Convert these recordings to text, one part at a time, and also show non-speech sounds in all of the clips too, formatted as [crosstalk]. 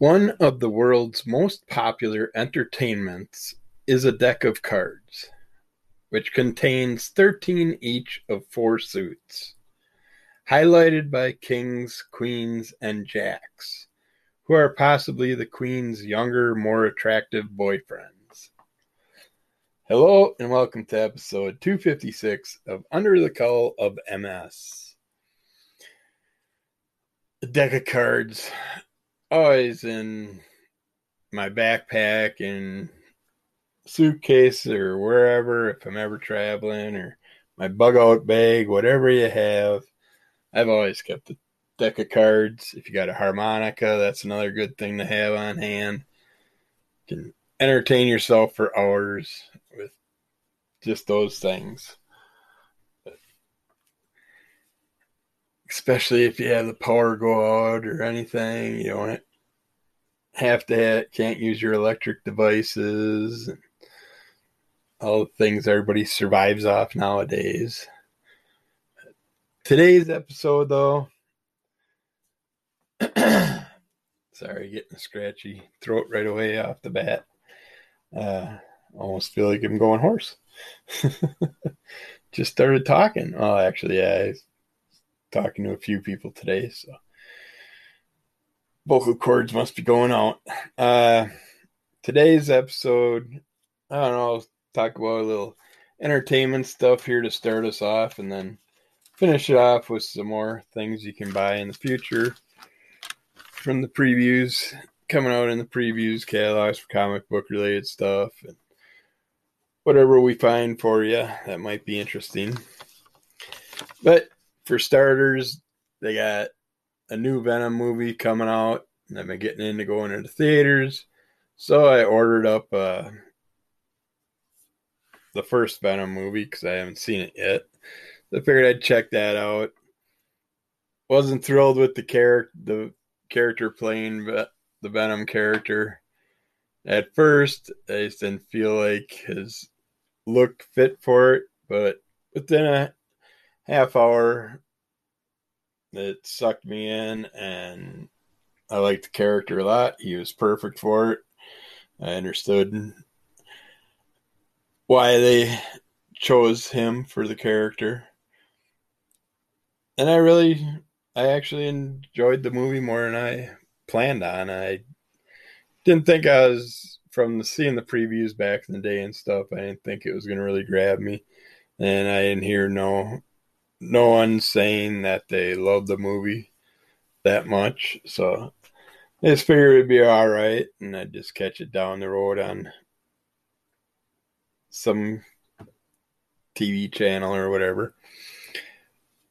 One of the world's most popular entertainments is a deck of cards, which contains 13 each of four suits, highlighted by kings, queens, and jacks, who are possibly the queen's younger, more attractive boyfriends. Hello, and welcome to episode 256 of Under the Cull of MS. A deck of cards always in my backpack and suitcase or wherever if I'm ever traveling or my bug out bag, whatever you have. I've always kept a deck of cards. If you got a harmonica, that's another good thing to have on hand. You can entertain yourself for hours with just those things. Especially if you have the power go out or anything. You don't have to have, can't use your electric devices. And all the things everybody survives off nowadays. Today's episode, though. [clears throat] sorry, getting a scratchy throat right away off the bat. Uh, almost feel like I'm going hoarse. [laughs] Just started talking. Oh, actually, yeah, talking to a few people today, so vocal cords must be going out. Uh, today's episode, I don't know, I'll talk about a little entertainment stuff here to start us off, and then finish it off with some more things you can buy in the future from the previews coming out in the previews catalogs for comic book related stuff and whatever we find for you that might be interesting. But for starters, they got a new Venom movie coming out, and I've been getting into going into theaters. So I ordered up uh, the first Venom movie because I haven't seen it yet. So I figured I'd check that out. Wasn't thrilled with the character, the character playing the Venom character. At first, I just didn't feel like his look fit for it, but within a half hour it sucked me in and I liked the character a lot. He was perfect for it. I understood why they chose him for the character. And I really I actually enjoyed the movie more than I planned on. I didn't think I was from seeing the previews back in the day and stuff, I didn't think it was gonna really grab me. And I didn't hear no no one saying that they love the movie that much. So I just figured it'd be all right, and I'd just catch it down the road on some TV channel or whatever.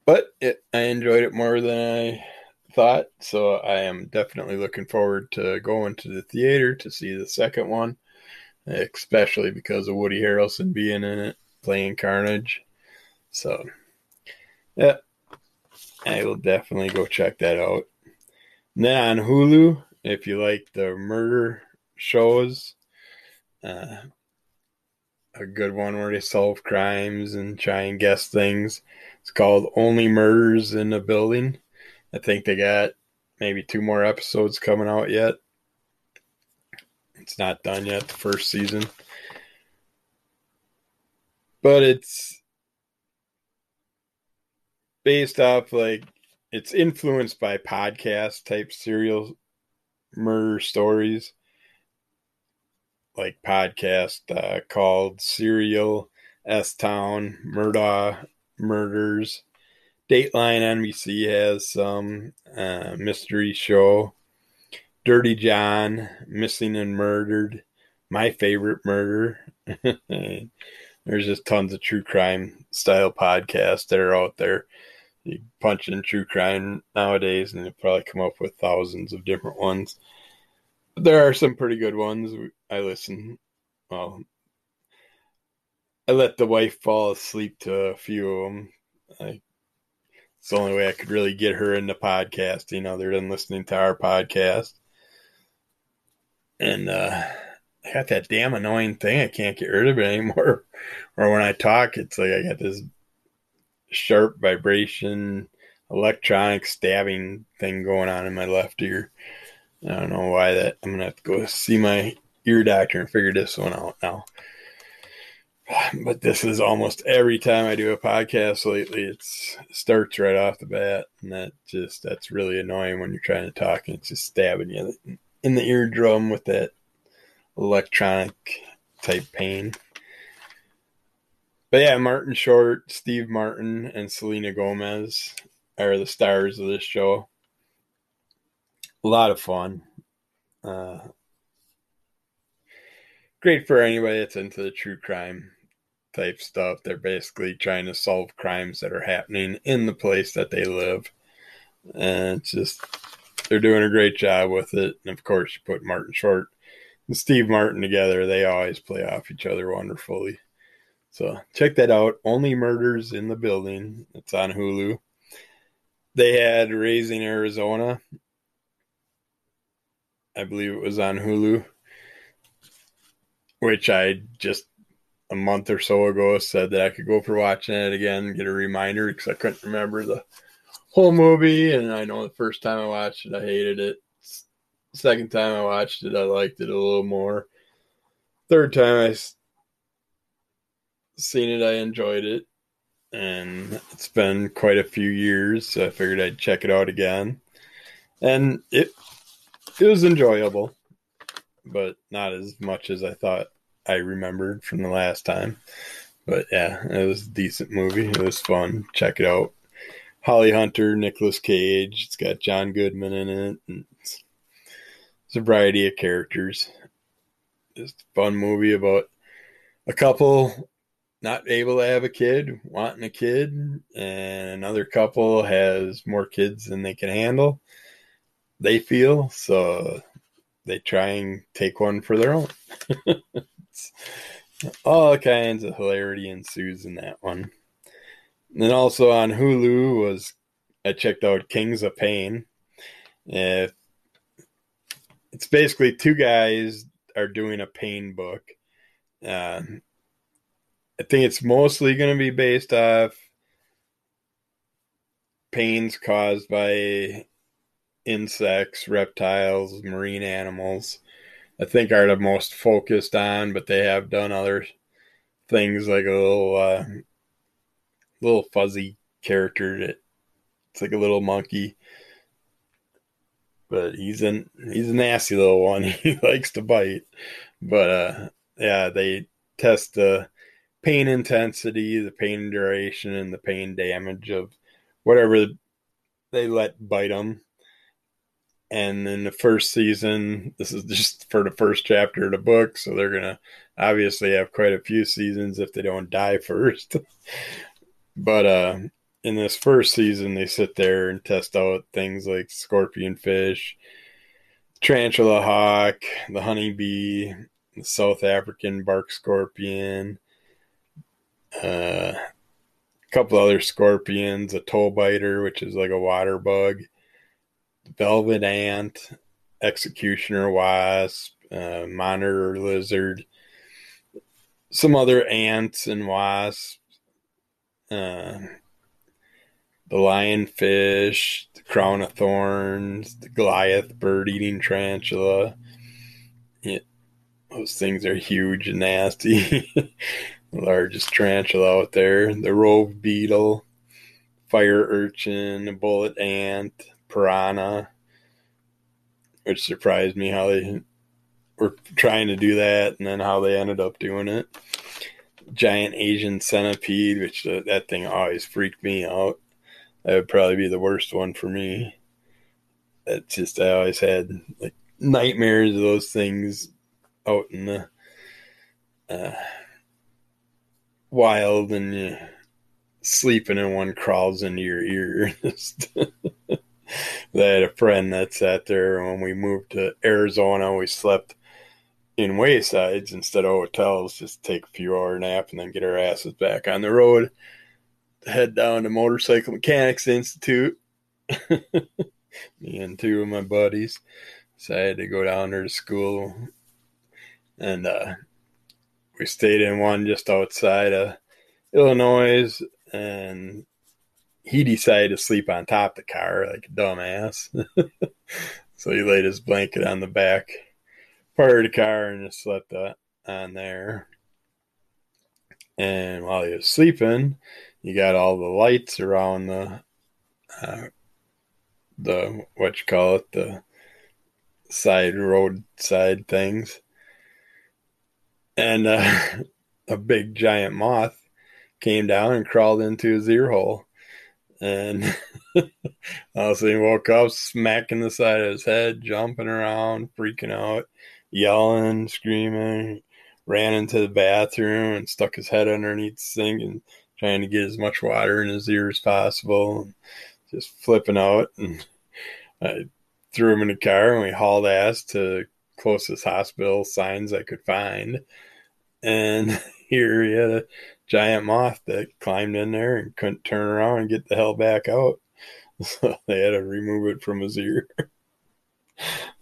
But it, I enjoyed it more than I thought, so I am definitely looking forward to going to the theater to see the second one, especially because of Woody Harrelson being in it, playing Carnage. So yeah, I will definitely go check that out. And then on Hulu, if you like the murder shows, uh, a good one where they solve crimes and try and guess things. It's called Only Murders in a Building. I think they got maybe two more episodes coming out yet. It's not done yet, the first season. But it's based off like it's influenced by podcast type serial murder stories. Like podcast uh, called serial s town murder murders. Dateline nbc has some uh, mystery show. Dirty john missing and murdered my favorite murder [laughs] there's just tons of true crime style podcasts that are out there you punch in true crime nowadays and you probably come up with thousands of different ones. But there are some pretty good ones. I listen. Well, I let the wife fall asleep to a few of them. I, it's the only way I could really get her into podcasting other than listening to our podcast. And uh, I got that damn annoying thing. I can't get rid of it anymore. [laughs] or when I talk, it's like I got this sharp vibration, electronic stabbing thing going on in my left ear. I don't know why that. I'm gonna have to go see my ear doctor and figure this one out now. [sighs] But this is almost every time I do a podcast lately. It starts right off the bat, and that just that's really annoying when you're trying to talk and it's just stabbing you in the eardrum with that electronic type pain. But yeah, Martin Short, Steve Martin, and Selena Gomez are the stars of this show. A lot of fun. Uh, great for anybody that's into the true crime type stuff. They're basically trying to solve crimes that are happening in the place that they live. And it's just, they're doing a great job with it. And of course, you put Martin Short and Steve Martin together, they always play off each other wonderfully. So check that out. Only Murders in the Building. It's on Hulu. They had Raising Arizona. I believe it was on Hulu, which I just a month or so ago said that I could go for watching it again, get a reminder because I couldn't remember the whole movie. And I know the first time I watched it, I hated it. Second time I watched it, I liked it a little more. Third time I seen it, I enjoyed it. And it's been quite a few years, so I figured I'd check it out again. And it it was enjoyable, but not as much as I thought I remembered from the last time. But yeah, it was a decent movie. It was fun. Check it out. Holly Hunter, Nicolas Cage. It's got John Goodman in it. And it's, it's a variety of characters. Just a fun movie about a couple not able to have a kid, wanting a kid, and another couple has more kids than they can handle. They feel so they try and take one for their own. [laughs] all kinds of hilarity ensues in that one. And then also on Hulu was I checked out Kings of Pain. If it's basically two guys are doing a pain book. Uh, I think it's mostly going to be based off pains caused by insects, reptiles, marine animals. I think are the most focused on, but they have done other things like a little uh, little fuzzy character that it's like a little monkey. But he's an he's a nasty little one. [laughs] he likes to bite. But uh yeah, they test the pain intensity, the pain duration, and the pain damage of whatever they let bite them. And in the first season, this is just for the first chapter of the book, so they're gonna obviously have quite a few seasons if they don't die [laughs] first. but uh, in this first season, they sit there and test out things like scorpion fish, tarantula hawk, the honeybee, the South African bark scorpion, uh, a couple other scorpions, a toe biter, which is like a water bug, velvet ant, executioner wasp, uh, monitor lizard, some other ants and wasps, uh, the lionfish, the crown of thorns, the Goliath bird eating tarantula. Yeah, those things are huge and nasty. [laughs] The largest tarantula out there, the rove beetle, fire urchin, bullet ant, piranha, which surprised me how they were trying to do that and then how they ended up doing it. Giant Asian centipede, which uh, that thing always freaked me out. That would probably be the worst one for me. It's just I always had like nightmares of those things out in the uh, wild and you sleeping and one crawls into your ear. [laughs] [laughs] I had a friend that sat there when we moved to Arizona. We slept in waysides instead of hotels. Just take a few hour nap and then get our asses back on the road. Head down to Motorcycle Mechanics Institute. [laughs] Me and two of my buddies. Had to go down there to school and uh, we stayed in one just outside of Illinois, and he decided to sleep on top of the car like a dumbass. [laughs] So he laid his blanket on the back part of the car and just slept on there. And while he was sleeping, you got all the lights around the uh, the what you call it the side road side things, and uh, [laughs] a big giant moth came down and crawled into his ear hole. And [laughs] all of a sudden he woke up smacking the side of his head, jumping around, freaking out, yelling, screaming, ran into the bathroom and stuck his head underneath the sink and trying to get as much water in his ear as possible. And just flipping out. And I threw him in the car and we hauled ass to closest hospital signs I could find. And [laughs] here he had a giant moth that climbed in there and couldn't turn around and get the hell back out. [laughs] So they had to remove it from his ear. [laughs]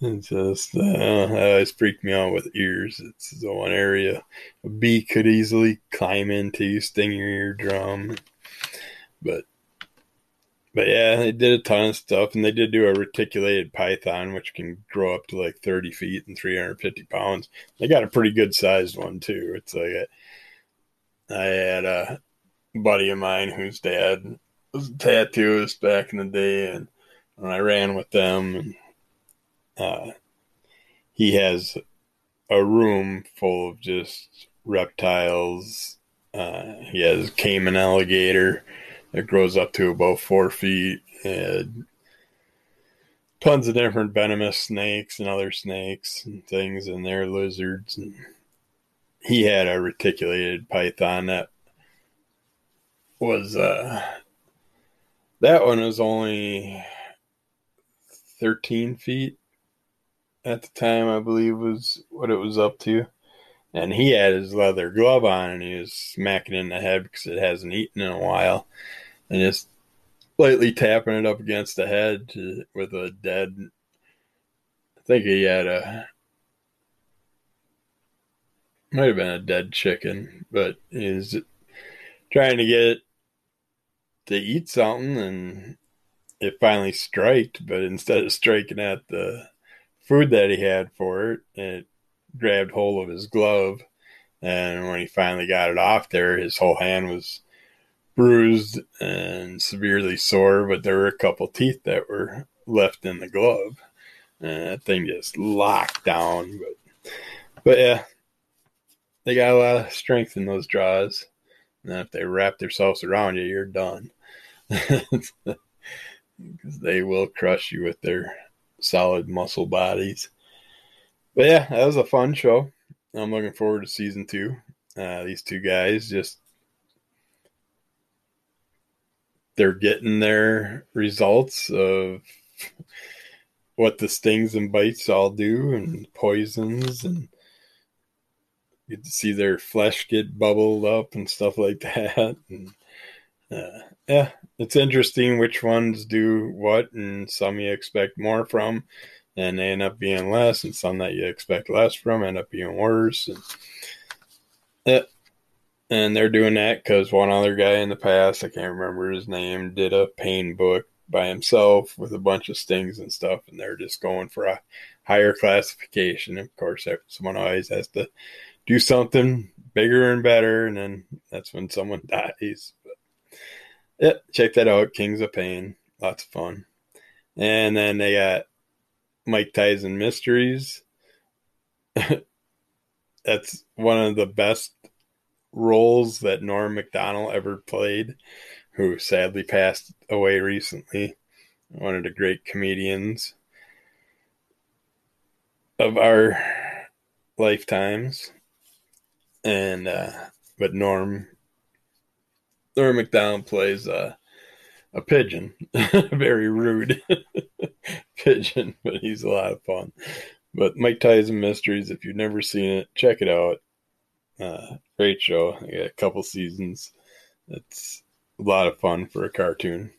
and [laughs] just uh, always freaked me out with ears. It's the one area a bee could easily climb into, sting your eardrum. But but yeah, they did a ton of stuff, and they did do a reticulated python, which can grow up to like 30 feet and 350 pounds. They got a pretty good sized one too. It's like a, I had a buddy of mine whose dad was a tattooist back in the day, and when I ran with them, and uh, he has a room full of just reptiles. Uh, he has a caiman alligator that grows up to about four feet. Tons of different venomous snakes and other snakes and things, and there lizards. And he had a reticulated python that was uh, that one was only 13 feet at the time, I believe was what it was up to. And he had his leather glove on and he was smacking in the head because it hasn't eaten in a while and just lightly tapping it up against the head to, with a dead. I think he had a might have been a dead chicken, but he's trying to get it to eat something, and it finally striked. But instead of striking at the food that he had for it, it grabbed hold of his glove. And when he finally got it off there, his whole hand was bruised and severely sore, but there were a couple teeth that were left in the glove. And that thing just locked down. But, but yeah, they got a lot of strength in those jaws. And if they wrap themselves around you, you're done. [laughs] Because they will crush you with their solid muscle bodies. But yeah, that was a fun show. I'm looking forward to season two. Uh, these two guys just they're getting their results of what the stings and bites all do and poisons and you see their flesh get bubbled up and stuff like [laughs] that and uh, yeah it's interesting which ones do what and some you expect more from and they end up being less and some that you expect less from end up being worse and yeah and they're doing that because one other guy in the past, I can't remember his name, did a pain book by himself with a bunch of stings and stuff, and they're just going for a higher classification. Of course, someone always has to do something bigger and better, and then that's when someone [laughs] dies. Yeah, check that out. Kings of Pain, lots of fun. And then they got Mike Tyson Mysteries. [laughs] that's one of the best roles that Norm Macdonald ever played, who sadly passed away recently. One of the great comedians of our lifetimes. And uh but Norm Norm Macdonald plays uh, a pigeon, [laughs] very rude [laughs] pigeon, but he's a lot of fun. But Mike Tyson Mysteries, if you've never seen it, check it out. Uh, great show. Yeah, a couple seasons. It's a lot of fun for a cartoon.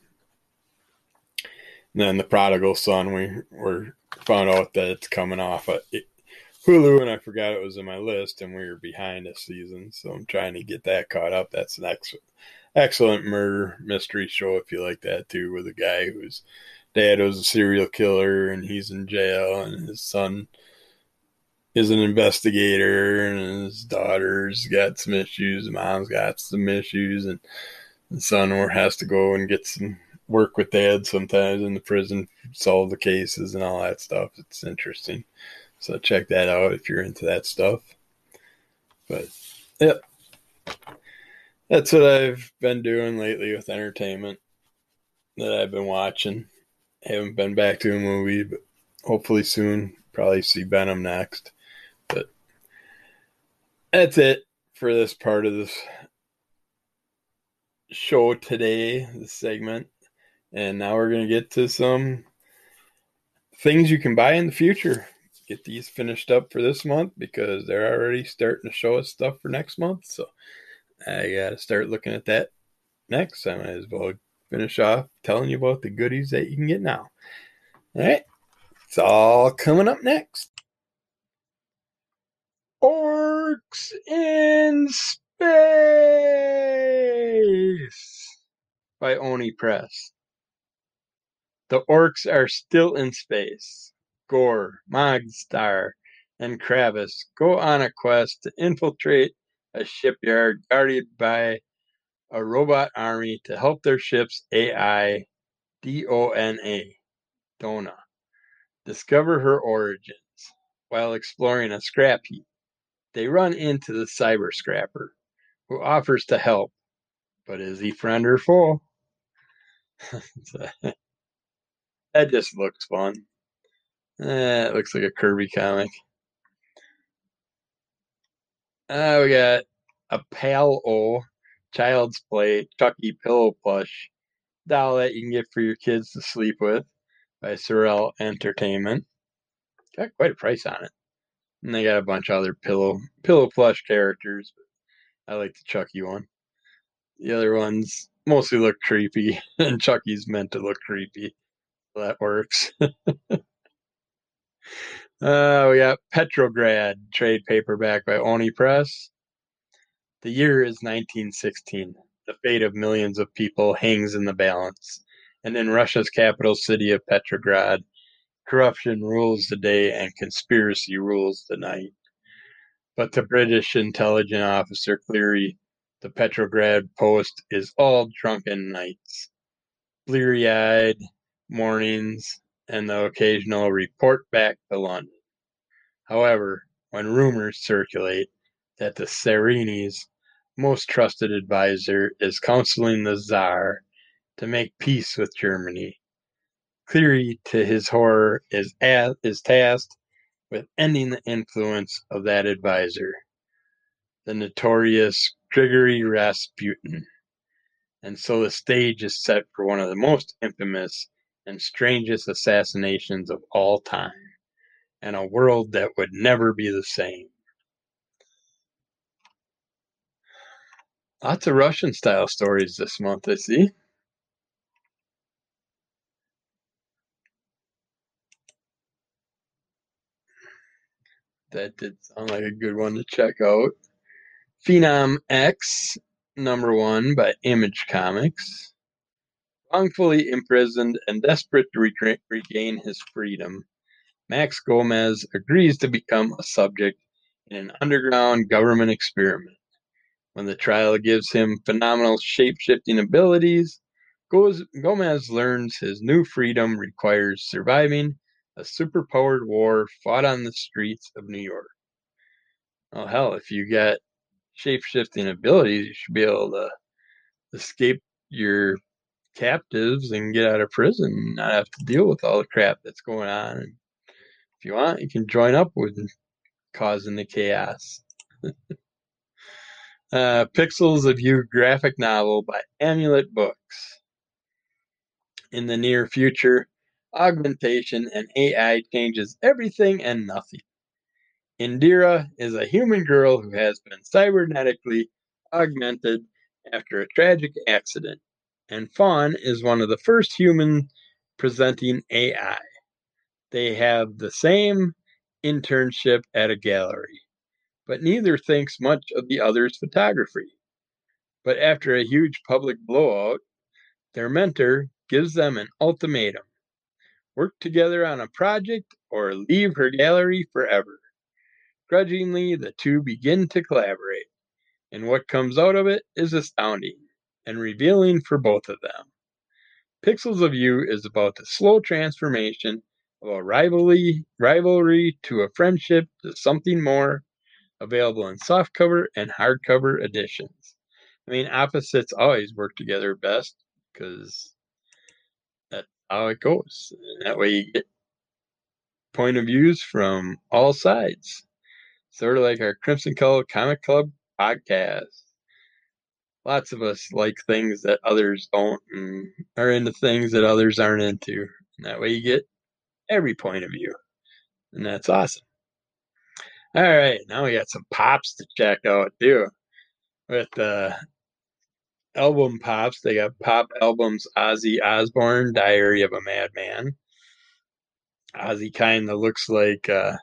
And then the prodigal son, we were found out that it's coming off at Hulu, and I forgot it was in my list, and we were behind a season, so I'm trying to get that caught up. That's an ex- excellent murder mystery show if you like that too, with a guy whose dad was a serial killer and he's in jail, and his son is an investigator, and his daughter's got some issues, mom's got some issues, and the son or has to go and get some work with dad sometimes in the prison, solve the cases and all that stuff. It's interesting. So check that out if you're into that stuff. But yep. That's what I've been doing lately with entertainment that I've been watching. I Haven't been back to a movie, but hopefully soon. Probably see Venom next. But that's it for this part of this show today, this segment. And now we're going to get to some things you can buy in the future. Get these finished up for this month because they're already starting to show us stuff for next month. So I got to start looking at that next. I might as well finish off telling you about the goodies that you can get now. All right. It's all coming up next. Orcs in Space by Oni Press. The orcs are still in space. Gore, Mogstar, and Kravis go on a quest to infiltrate a shipyard guarded by a robot army to help their ship's AI, D-O-N-A, Donna, discover her origins. While exploring a scrap heap, they run into the cyber scrapper, who offers to help, but is he friend or foe? [laughs] that just looks fun. Eh, it looks like a Kirby comic. Uh, we got a Pal O Child's Play Chucky Pillow Plush doll that you can get for your kids to sleep with by Surreal Entertainment. Got quite a price on it. And they got a bunch of other pillow pillow plush characters. I like the Chucky one. The other ones mostly look creepy, [laughs] and Chucky's meant to look creepy. So that works. [laughs] Uh, yeah. Petrograd trade paperback by Oni Press. The year is 1916. The fate of millions of people hangs in the balance. And in Russia's capital city of Petrograd, corruption rules the day and conspiracy rules the night. But to British intelligence officer Cleary, the Petrograd post is all drunken nights, bleary eyed mornings, and the occasional report back to London. However, when rumors circulate that the Tsarina's most trusted advisor is counseling the Tsar to make peace with Germany, Cleary, to his horror, is, is tasked with ending the influence of that advisor, the notorious Grigory Rasputin. And so the stage is set for one of the most infamous and strangest assassinations of all time, and a world that would never be the same. Lots of Russian style stories this month, I see. That did sound like a good one to check out. Phenom X, number one by Image Comics. Wrongfully imprisoned and desperate to regain his freedom, Max Gomez agrees to become a subject in an underground government experiment. When the trial gives him phenomenal shape shifting abilities, Gomez learns his new freedom requires surviving a superpowered war fought on the streets of New York. Oh, hell, if you got shape shifting abilities, you should be able to escape your captives and get out of prison and not have to deal with all the crap that's going on. And if you want, you can join up with causing the chaos. [laughs] uh, Pixels of You graphic novel by Amulet Books. In the near future, augmentation and AI changes everything and nothing. Indira is a human girl who has been cybernetically augmented after a tragic accident and Fawn is one of the first human presenting AI. They have the same internship at a gallery, but neither thinks much of the other's photography. But after a huge public blowout, their mentor gives them an ultimatum work together on a project, or leave her gallery forever. Grudgingly, the two begin to collaborate, and what comes out of it is astounding and revealing for both of them. Pixels of You is about the slow transformation of a rivalry, rivalry to a friendship to something more, available in softcover and hardcover editions. I mean, opposites always work together best because that's how it goes. And that way you get point of views from all sides. Sort of like our Crimson Cult Comic Club podcast. Lots of us like things that others don't and are into things that others aren't into. And that way you get every point of view. And that's awesome. All right, now we got some pops to check out too. With uh album pops, they got pop albums Ozzy Osbourne, Diary of a Madman. Ozzy kind of looks like uh,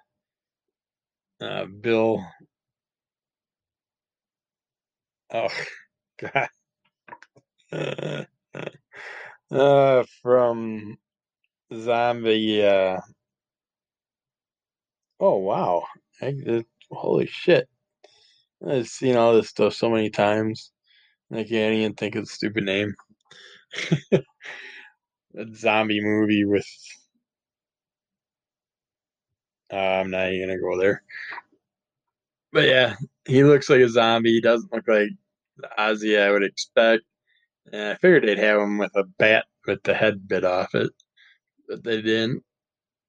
uh, Bill. Oh, God. [laughs] Uh, from Zombie. Uh, oh, wow. I, holy shit. I've seen all this stuff so many times. I can't even think of the stupid name. [laughs] a zombie movie with. Uh, I'm not even gonna go there. But yeah, he looks like a zombie. He doesn't look like the Ozzy I would expect. And I figured they'd have him with a bat with the head bit off it, but they didn't.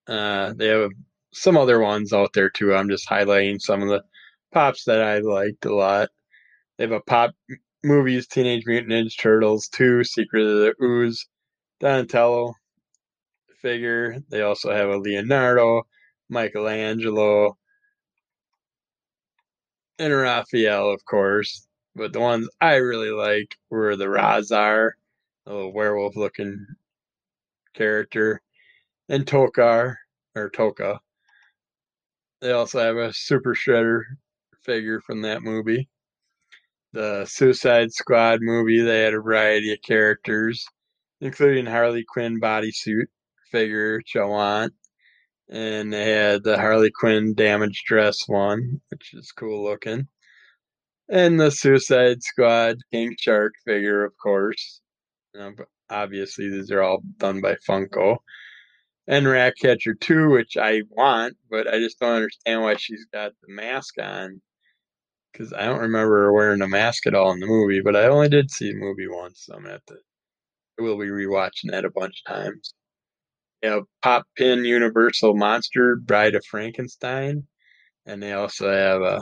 Uh, they have some other ones out there too. I'm just highlighting some of the pops that I liked a lot. They have a pop movies Teenage Mutant Ninja Turtles 2, Secret of the Ooze, Donatello figure. They also have a Leonardo, Michelangelo, and Raphael, of course. But the ones I really like were the Rahzar, a little werewolf looking character, and Tokka, or Tokka. They also have a Super Shredder figure from that movie the Suicide Squad movie, they had a variety of characters, including Harley Quinn bodysuit figure, which I want. And they had the Harley Quinn damage dress one, which is cool looking. And the Suicide Squad King Shark figure, of course. Know, obviously, these are all done by Funko. And Ratcatcher 2, which I want, but I just don't understand why she's got the mask on because I don't remember her wearing a mask at all in the movie, but I only did see the movie once, so I'm have to. I will be rewatching that a bunch of times. Have Pop Pin Universal Monster Bride of Frankenstein, and they also have a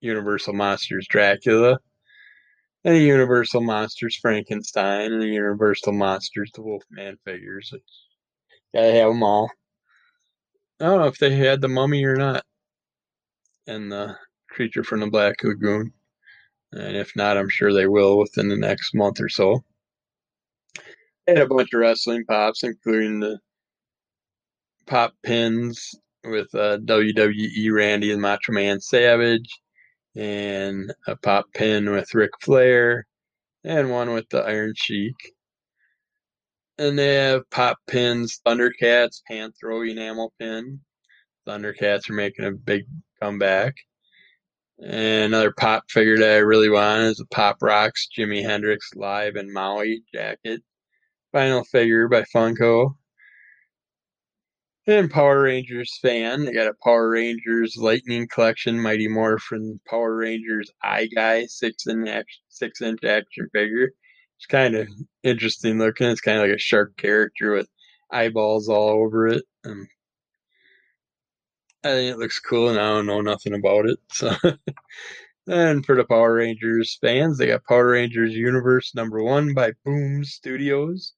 Universal Monsters Dracula, and Universal Monsters Frankenstein, and Universal Monsters the Wolfman figures. Gotta have them all. I don't know if they had the mummy or not, and the Creature from the Black Lagoon. And if not, I'm sure they will within the next month or so. They had a bunch of wrestling pops, including the pop pins with uh, WWE Randy and Macho Man Savage, and a pop pin with Ric Flair, and one with the Iron Sheik. And they have pop pins, Thundercats, Panthro enamel pin. Thundercats are making a big comeback. And another pop figure that I really want is a Pop Rocks Jimi Hendrix Live in Maui jacket. Final figure by Funko. And Power Rangers fan. They got a Power Rangers Lightning Collection Mighty Morphin Power Rangers Eye Guy six inch six inch action figure. It's kind of interesting looking. It's kind of like a shark character with eyeballs all over it. And I think it looks cool, and I don't know nothing about it. So, [laughs] and for the Power Rangers fans, they got Power Rangers Universe number one by Boom Studios.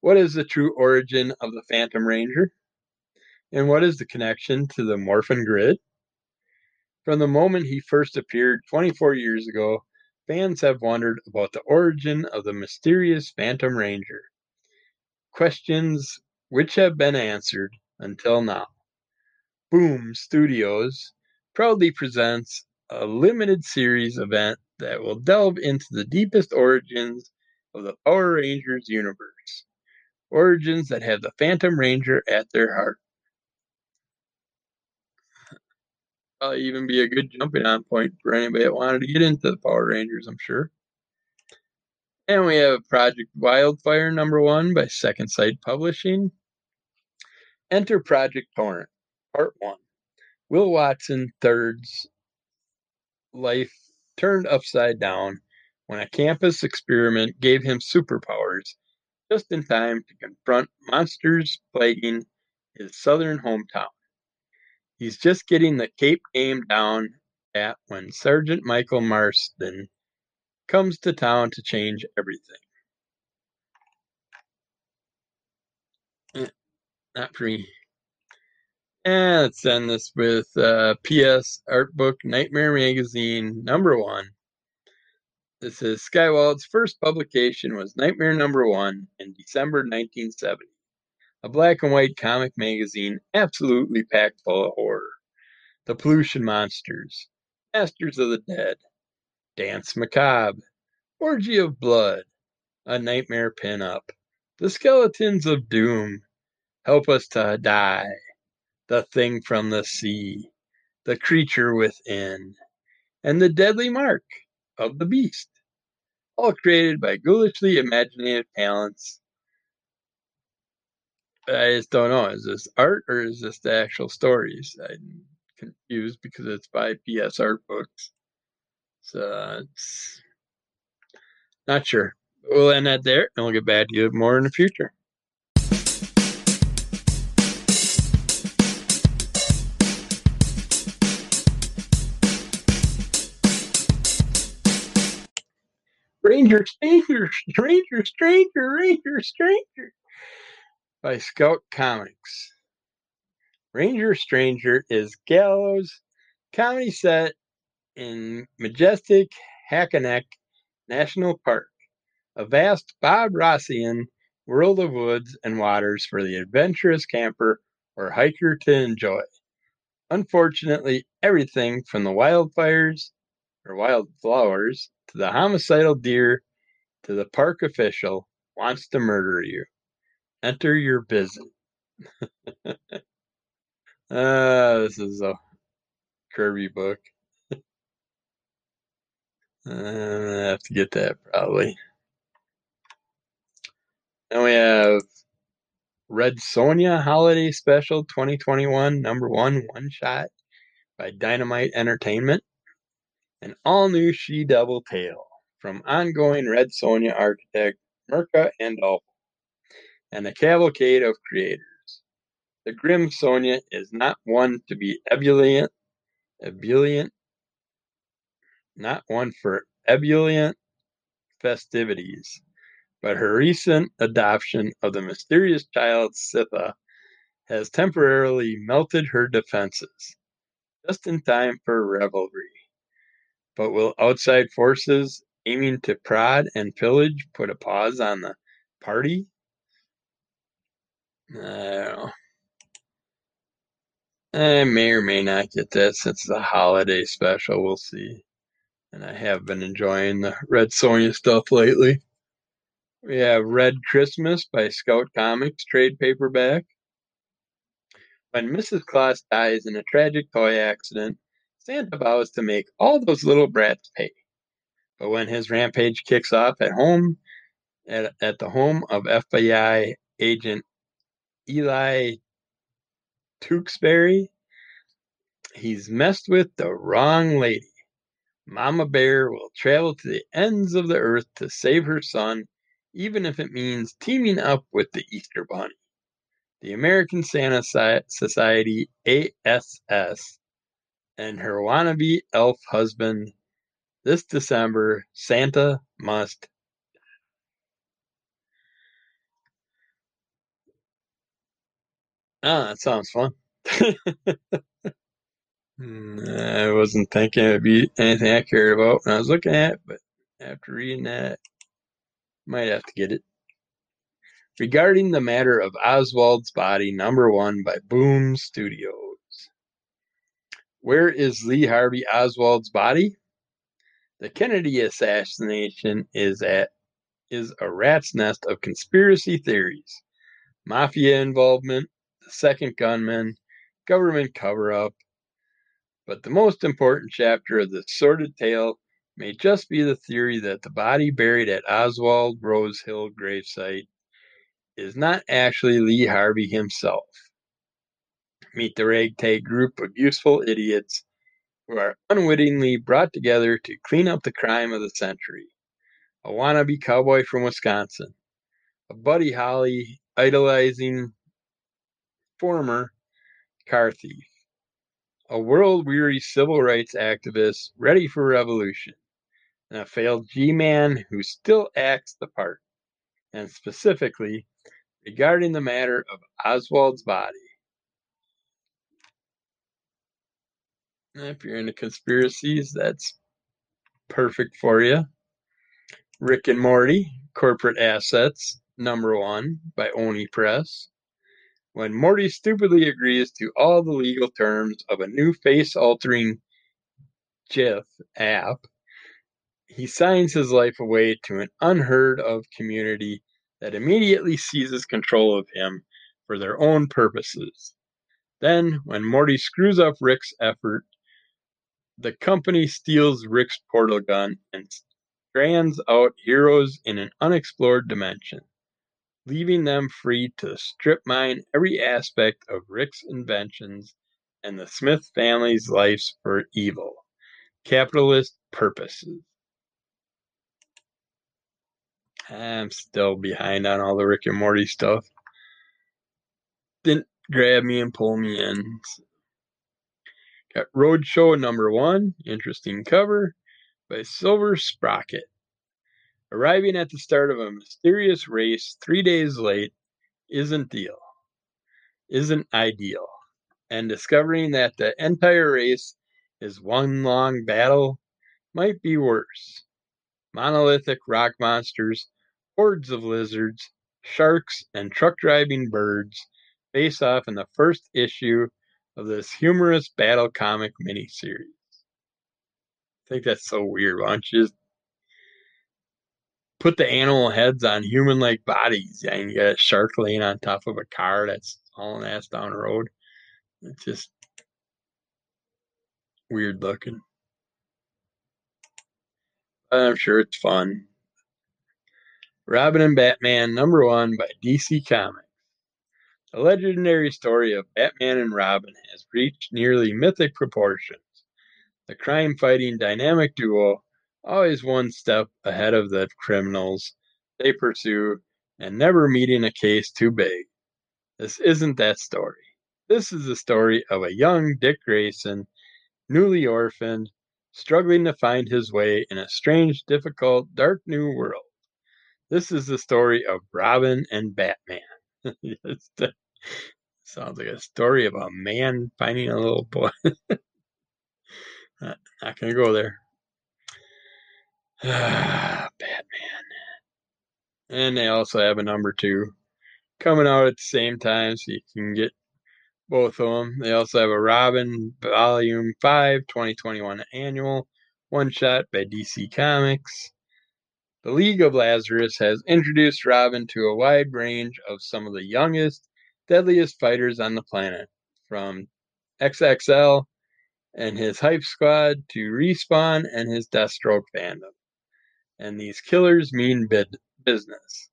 What is the true origin of the Phantom Ranger? And what is the connection to the Morphin Grid? From the moment he first appeared 24 years ago, fans have wondered about the origin of the mysterious Phantom Ranger. Questions which have been answered until now. Boom Studios proudly presents a limited series event that will delve into the deepest origins of the Power Rangers universe. origins that have the Phantom Ranger at their heart. Probably even be a good jumping on point for anybody that wanted to get into the Power Rangers, I'm sure. And we have Project Wildfire number one by Second Sight Publishing. Enter Project Torrent, Part One. Will Watson Third's life turned upside down when a campus experiment gave him superpowers just in time to confront monsters plaguing his southern hometown. He's just getting the Cape game down at when Sergeant Michael Marston comes to town to change everything. Eh, not for. And let's end this with uh, P.S. Art Book Nightmare Magazine number one. This is Skywald's first publication was Nightmare number one in December 1970. A black and white comic magazine absolutely packed full of horror. The pollution monsters, masters of the dead, dance macabre, Orgy of Blood, A Nightmare Pin-Up, The Skeletons of Doom, Help Us to Die, The Thing from the Sea, The Creature Within, and The Deadly Mark of the Beast. All created by ghoulishly imaginative talents. I just don't know. Is this art or is this the actual stories? I'm confused because it's by PS Art Books. So it's not sure. We'll end that there and we'll get back to you more in the future. Ranger, Stranger, Stranger, Stranger, Ranger, Stranger by Scout Comics. Ranger Stranger is Gallows comedy set in majestic Hackanack National Park, a vast Bob Rossian world of woods and waters for the adventurous camper or hiker to enjoy. Unfortunately, everything from the wildfires or wildflowers to the homicidal deer to the park official wants to murder you. Enter your visit. uh, [laughs] this is a Kirby book. Uh, I have to get that probably. Then we have Red Sonja Holiday Special 2021 number one one shot by Dynamite Entertainment. An all new She Devil tale from ongoing Red Sonja architect Mirka Andolfo and a cavalcade of creators. The grim Sonja is not one to be ebullient, ebullient not one for ebullient festivities, but her recent adoption of the mysterious child Sitha has temporarily melted her defenses, just in time for revelry. But will outside forces aiming to prod and pillage put a pause on the party? Don't know. I may or may not get that since it's a holiday special. We'll see and I have been enjoying the Red Sonja stuff lately. We have Red Christmas by Scout Comics trade paperback. When Mrs. Claus dies in a tragic toy accident, Santa vows to make all those little brats pay. But when his rampage kicks off at home, at, at the home of FBI agent Eli Tewksbury, he's messed with the wrong lady. Mama Bear will travel to the ends of the earth to save her son, even if it means teaming up with the Easter Bunny. The American Santa Society, ASS, and her wannabe elf husband. This December, Santa must Ah, that sounds fun. Hmm, I wasn't thinking it'd be anything I cared about when I was looking at it, but after reading that, might have to get it. Regarding the matter of Oswald's body, number one by Boom Studios. Where is Lee Harvey Oswald's body? The Kennedy assassination is at is a rat's nest of conspiracy theories, mafia involvement, second gunman, government cover up. But the most important chapter of this sordid tale may just be the theory that the body buried at Oswald Rose Hill gravesite is not actually Lee Harvey himself. Meet the ragtag group of useful idiots who are unwittingly brought together to clean up the crime of the century. A wannabe cowboy from Wisconsin, a Buddy Holly idolizing former car thief, a world weary civil rights activist ready for revolution, and a failed G man who still acts the part, and specifically regarding the matter of Oswald's body. If you're into conspiracies, that's perfect for you. Rick and Morty, Corporate Assets, number one by Oni Press. When Morty stupidly agrees to all the legal terms of a new face altering GIF app, he signs his life away to an unheard of community that immediately seizes control of him for their own purposes. Then, when Morty screws up Rick's effort, the company steals Rick's portal gun and strands out heroes in an unexplored dimension, leaving them free to strip mine every aspect of Rick's inventions and the Smith family's lives for evil, capitalist purposes. I'm still behind on all the Rick and Morty stuff. Didn't grab me and pull me in. Got Roadshow number one, interesting cover by Silver Sprocket. Arriving at the start of a mysterious race three days late isn't deal, isn't ideal, and discovering that the entire race is one long battle might be worse. Monolithic rock monsters hordes of lizards, sharks, and truck driving birds face off in the first issue of this humorous battle comic miniseries. I think that's so weird. Why don't you just put the animal heads on human like bodies and you got a shark laying on top of a car that's hauling ass down the road? It's just weird looking. I'm sure it's fun. Robin and Batman number one by DC Comics. The legendary story of Batman and Robin has reached nearly mythic proportions. The crime fighting dynamic duo, always one step ahead of the criminals they pursue and never meeting a case too big. This isn't that story. This is the story of a young Dick Grayson, newly orphaned, struggling to find his way in a strange, difficult, dark new world. This is the story of Robin and Batman. [laughs] sounds like a story of a man finding a little boy. [laughs] not, not gonna go there. [sighs] Batman. And they also have a number two coming out at the same time, so you can get both of them. They also have a Robin Volume 5 2021 annual one shot by DC Comics. The League of Lazarus has introduced Robin to a wide range of some of the youngest, deadliest fighters on the planet, from XXL and his Hype Squad to Respawn and his Deathstroke fandom. And these killers mean bid- business.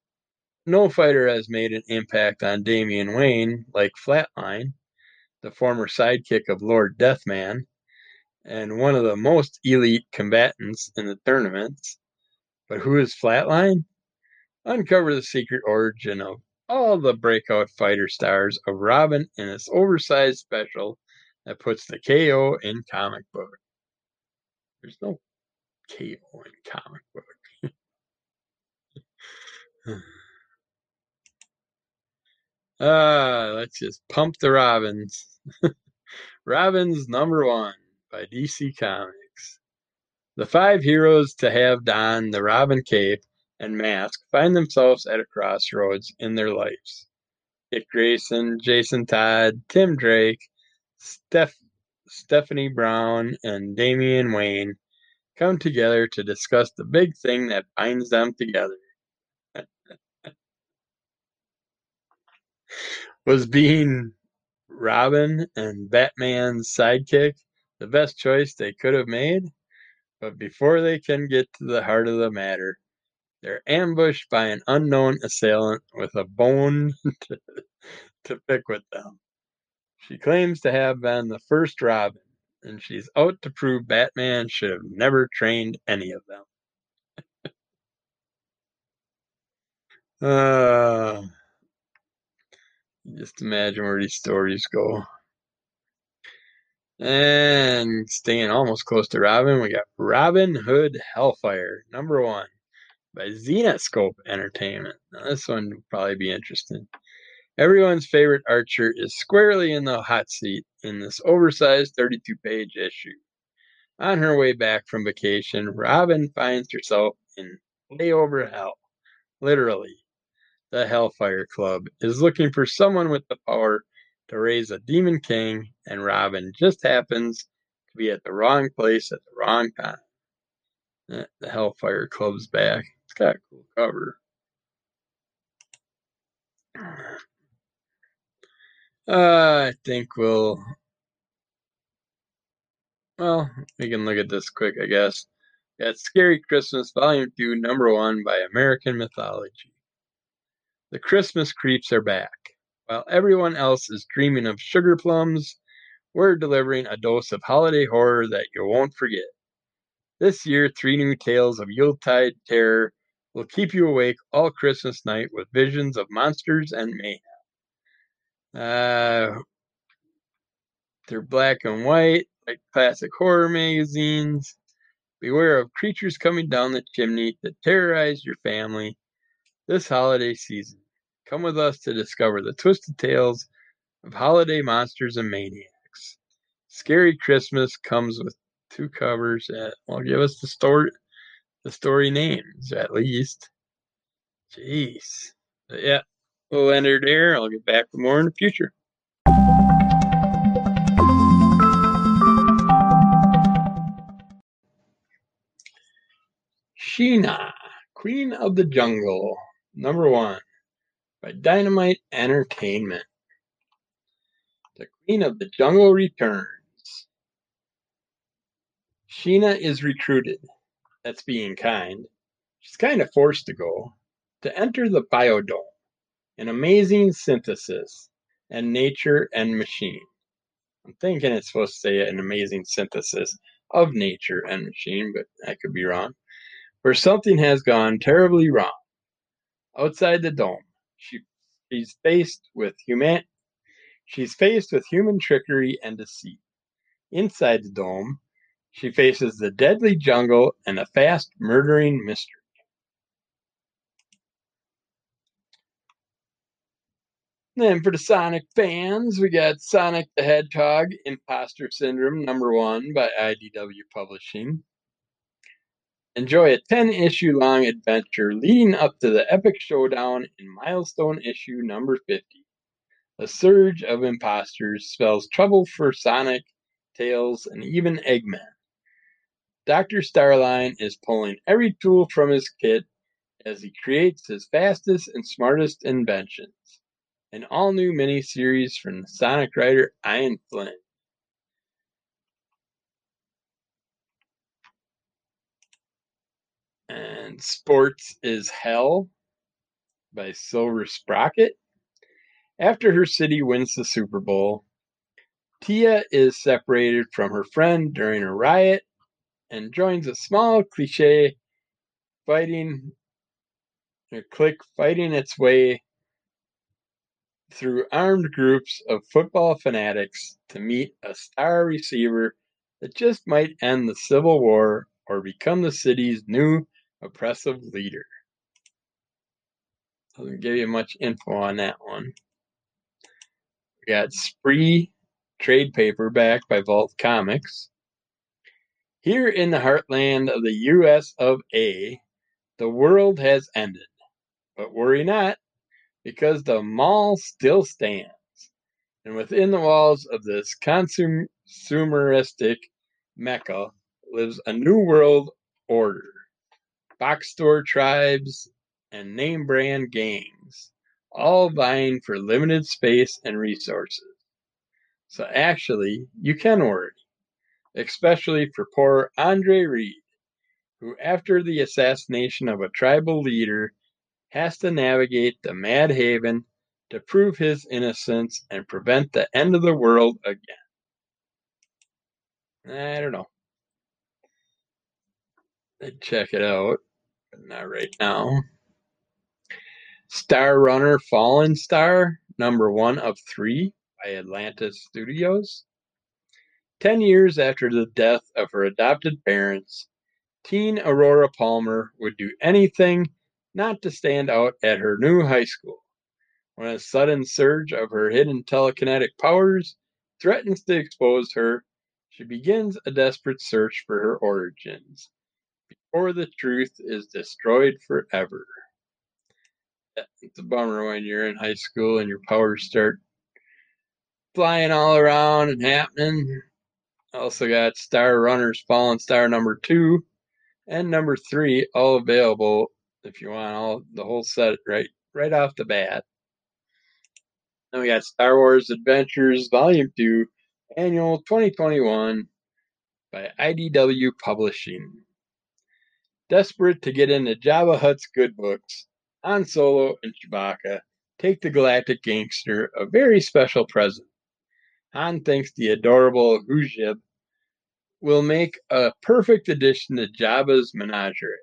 No fighter has made an impact on Damian Wayne like Flatline, the former sidekick of Lord Deathman, and one of the most elite combatants in the tournaments. But who is Flatline? Uncover the secret origin of all the breakout fighter stars of Robin in this oversized special that puts the KO in comic book. There's no KO in comic book. Ah, [sighs] uh, let's just pump the Robins. [laughs] Robins number one by DC Comics. The five heroes to have don the Robin cape and mask find themselves at a crossroads in their lives. Dick Grayson, Jason Todd, Tim Drake, Steph, Stephanie Brown, and Damian Wayne come together to discuss the big thing that binds them together. Was being Robin and Batman's sidekick the best choice they could have made? But before they can get to the heart of the matter, they're ambushed by an unknown assailant with a bone [laughs] to, to pick with them. She claims to have been the first Robin, and she's out to prove Batman should have never trained any of them. [laughs] uh, just imagine where these stories go. And staying almost close to Robin, we got Robin Hood Hellfire, number one, by Zenescope Entertainment. Now, this one will probably be interesting. Everyone's favorite archer is squarely in the hot seat in this oversized 32 page issue. On her way back from vacation, Robin finds herself in layover hell. Literally. The Hellfire Club is looking for someone with the power to raise a demon king, and Robin just happens to be at the wrong place at the wrong time. Eh, the Hellfire Club's back. It's got a cool cover. [sighs] Uh, I think we'll. Well, we can look at this quick, I guess. Got Scary Christmas, Volume 2, Number 1 by American Mythology. The Christmas creeps are back. While everyone else is dreaming of sugar plums, we're delivering a dose of holiday horror that you won't forget. This year, three new tales of Yuletide terror will keep you awake all Christmas night with visions of monsters and mayhem. Uh, they're black and white, like classic horror magazines. Beware of creatures coming down the chimney to terrorize your family this holiday season. Come with us to discover the twisted tales of holiday monsters and maniacs. Scary Christmas comes with two covers that will give us the story the story names at least. Jeez. But yeah, we'll end it there. I'll get back for more in the future. Sheena, Queen of the Jungle, number one by Dynamite Entertainment. The Queen of the Jungle returns. Sheena is recruited. That's being kind. She's kind of forced to go to enter the biodome, an amazing synthesis and nature and machine. I'm thinking it's supposed to say an amazing synthesis of nature and machine, but I could be wrong. Where something has gone terribly wrong. Outside the dome, she she's faced with human she's faced with human trickery and deceit. Inside the dome, she faces the deadly jungle and a fast murdering mystery. Then for the Sonic fans, we got Sonic the Hedgehog Imposter Syndrome number one by IDW Publishing. Enjoy a 10 issue long adventure leading up to the epic showdown in milestone issue number 50. A surge of imposters spells trouble for Sonic, Tails, and even Eggman. Dr. Starline is pulling every tool from his kit as he creates his fastest and smartest inventions. An all new miniseries from the Sonic writer Ian Flynn. And Sports is Hell by Silver Sprocket. After her city wins the Super Bowl, Tia is separated from her friend during a riot and joins a small cliche fighting a clique fighting its way through armed groups of football fanatics to meet a star receiver that just might end the Civil War or become the city's new oppressive leader. Doesn't give you much info on that one. We got Spree trade paperback by Vault Comics. Here in the heartland of the US of A, the world has ended. But worry not, because the mall still stands. And within the walls of this consumeristic mecca lives a new world order box store tribes, and name brand gangs, all vying for limited space and resources. So actually, you can worry, especially for poor Andre Reed, who, after the assassination of a tribal leader, has to navigate the Mad Haven to prove his innocence and prevent the end of the world again. I don't know. Check it out, not right now. Star Runner Fallen Star, number one of three by Atlantis Studios. Ten years after the death of her adopted parents, teen Aurora Palmer would do anything not to stand out at her new high school. When a sudden surge of her hidden telekinetic powers threatens to expose her, she begins a desperate search for her origins before the truth is destroyed forever. It's a bummer when you're in high school and your powers start flying all around and happening. Also got Star Runners Fallen Star number two and number three, all available if you want all the whole set right right off the bat. Then we got Star Wars Adventures Volume 2, Annual 2021 by IDW Publishing. Desperate to get into Jabba Hutt's good books, Han Solo and Chewbacca take the galactic gangster a very special present. Han thinks the adorable Hujib will make a perfect addition to Jabba's menagerie.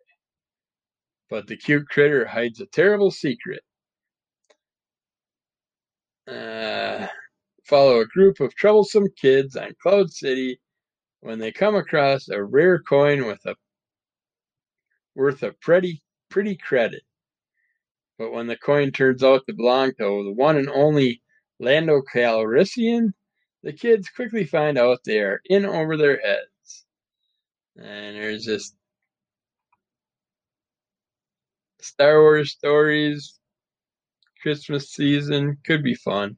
But the cute critter hides a terrible secret. Uh, follow a group of troublesome kids on Cloud City when they come across a rare coin with a worth a pretty pretty credit. But when the coin turns out to belong to the one and only Lando Calrissian, the kids quickly find out they are in over their heads. And there's just Star Wars stories, Christmas season could be fun.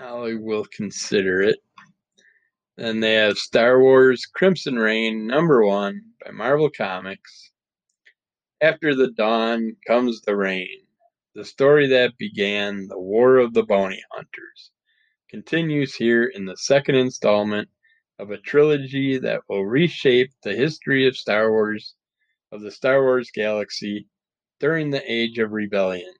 I will consider it. Then they have Star Wars Crimson Reign number one by Marvel Comics. After the dawn comes the rain. The story that began the War of the Bounty Hunters continues here in the second installment of a trilogy that will reshape the history of Star Wars of the Star Wars galaxy during the Age of Rebellion.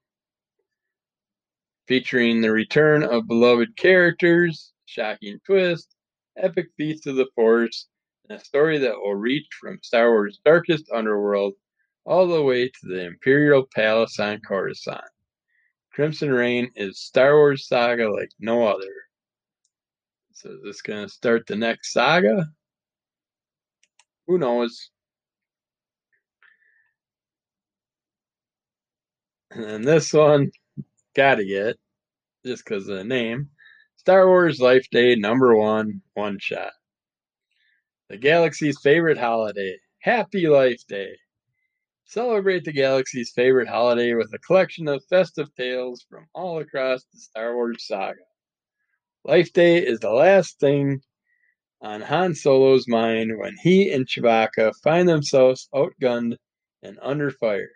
Featuring the return of beloved characters, shocking twist, epic feats of the Force, and a story that will reach from Star Wars' darkest underworld all the way to the Imperial Palace on Coruscant. Crimson Reign is Star Wars saga like no other. So is this going to start the next saga? Who knows? And then this one, gotta get, just because of the name, Star Wars Life Day number one, one shot. The galaxy's favorite holiday. Happy Life Day. Celebrate the galaxy's favorite holiday with a collection of festive tales from all across the Star Wars saga. Life Day is the last thing on Han Solo's mind when he and Chewbacca find themselves outgunned and under fire.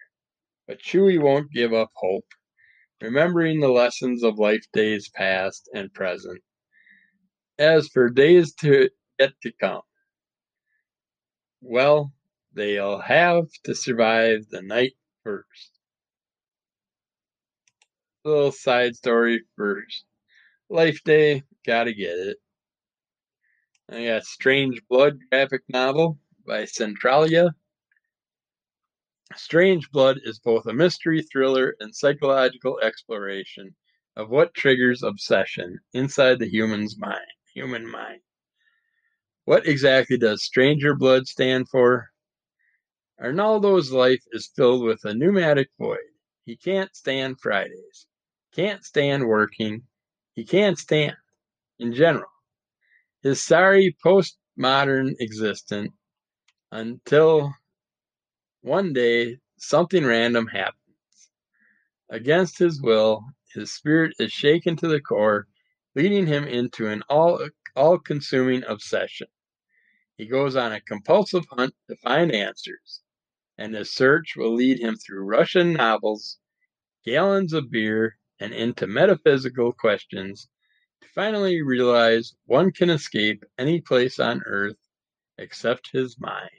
But Chewie won't give up hope, remembering the lessons of Life Days past and present. As for days to yet to come, well, They'll have to survive the night first. Little side story first. Life Day, gotta get it. I got Strange Blood graphic novel by Centralia. Strange Blood is both a mystery thriller and psychological exploration of what triggers obsession inside the human's mind. Human mind. What exactly does Stranger Blood stand for? Arnaldo's life is filled with a pneumatic void. He can't stand Fridays. Can't stand working. He can't stand, in general, his sorry postmodern existence until one day something random happens. Against his will, his spirit is shaken to the core, leading him into an all all consuming obsession. He goes on a compulsive hunt to find answers and his search will lead him through Russian novels, gallons of beer, and into metaphysical questions to finally realize one can escape any place on earth except his mind.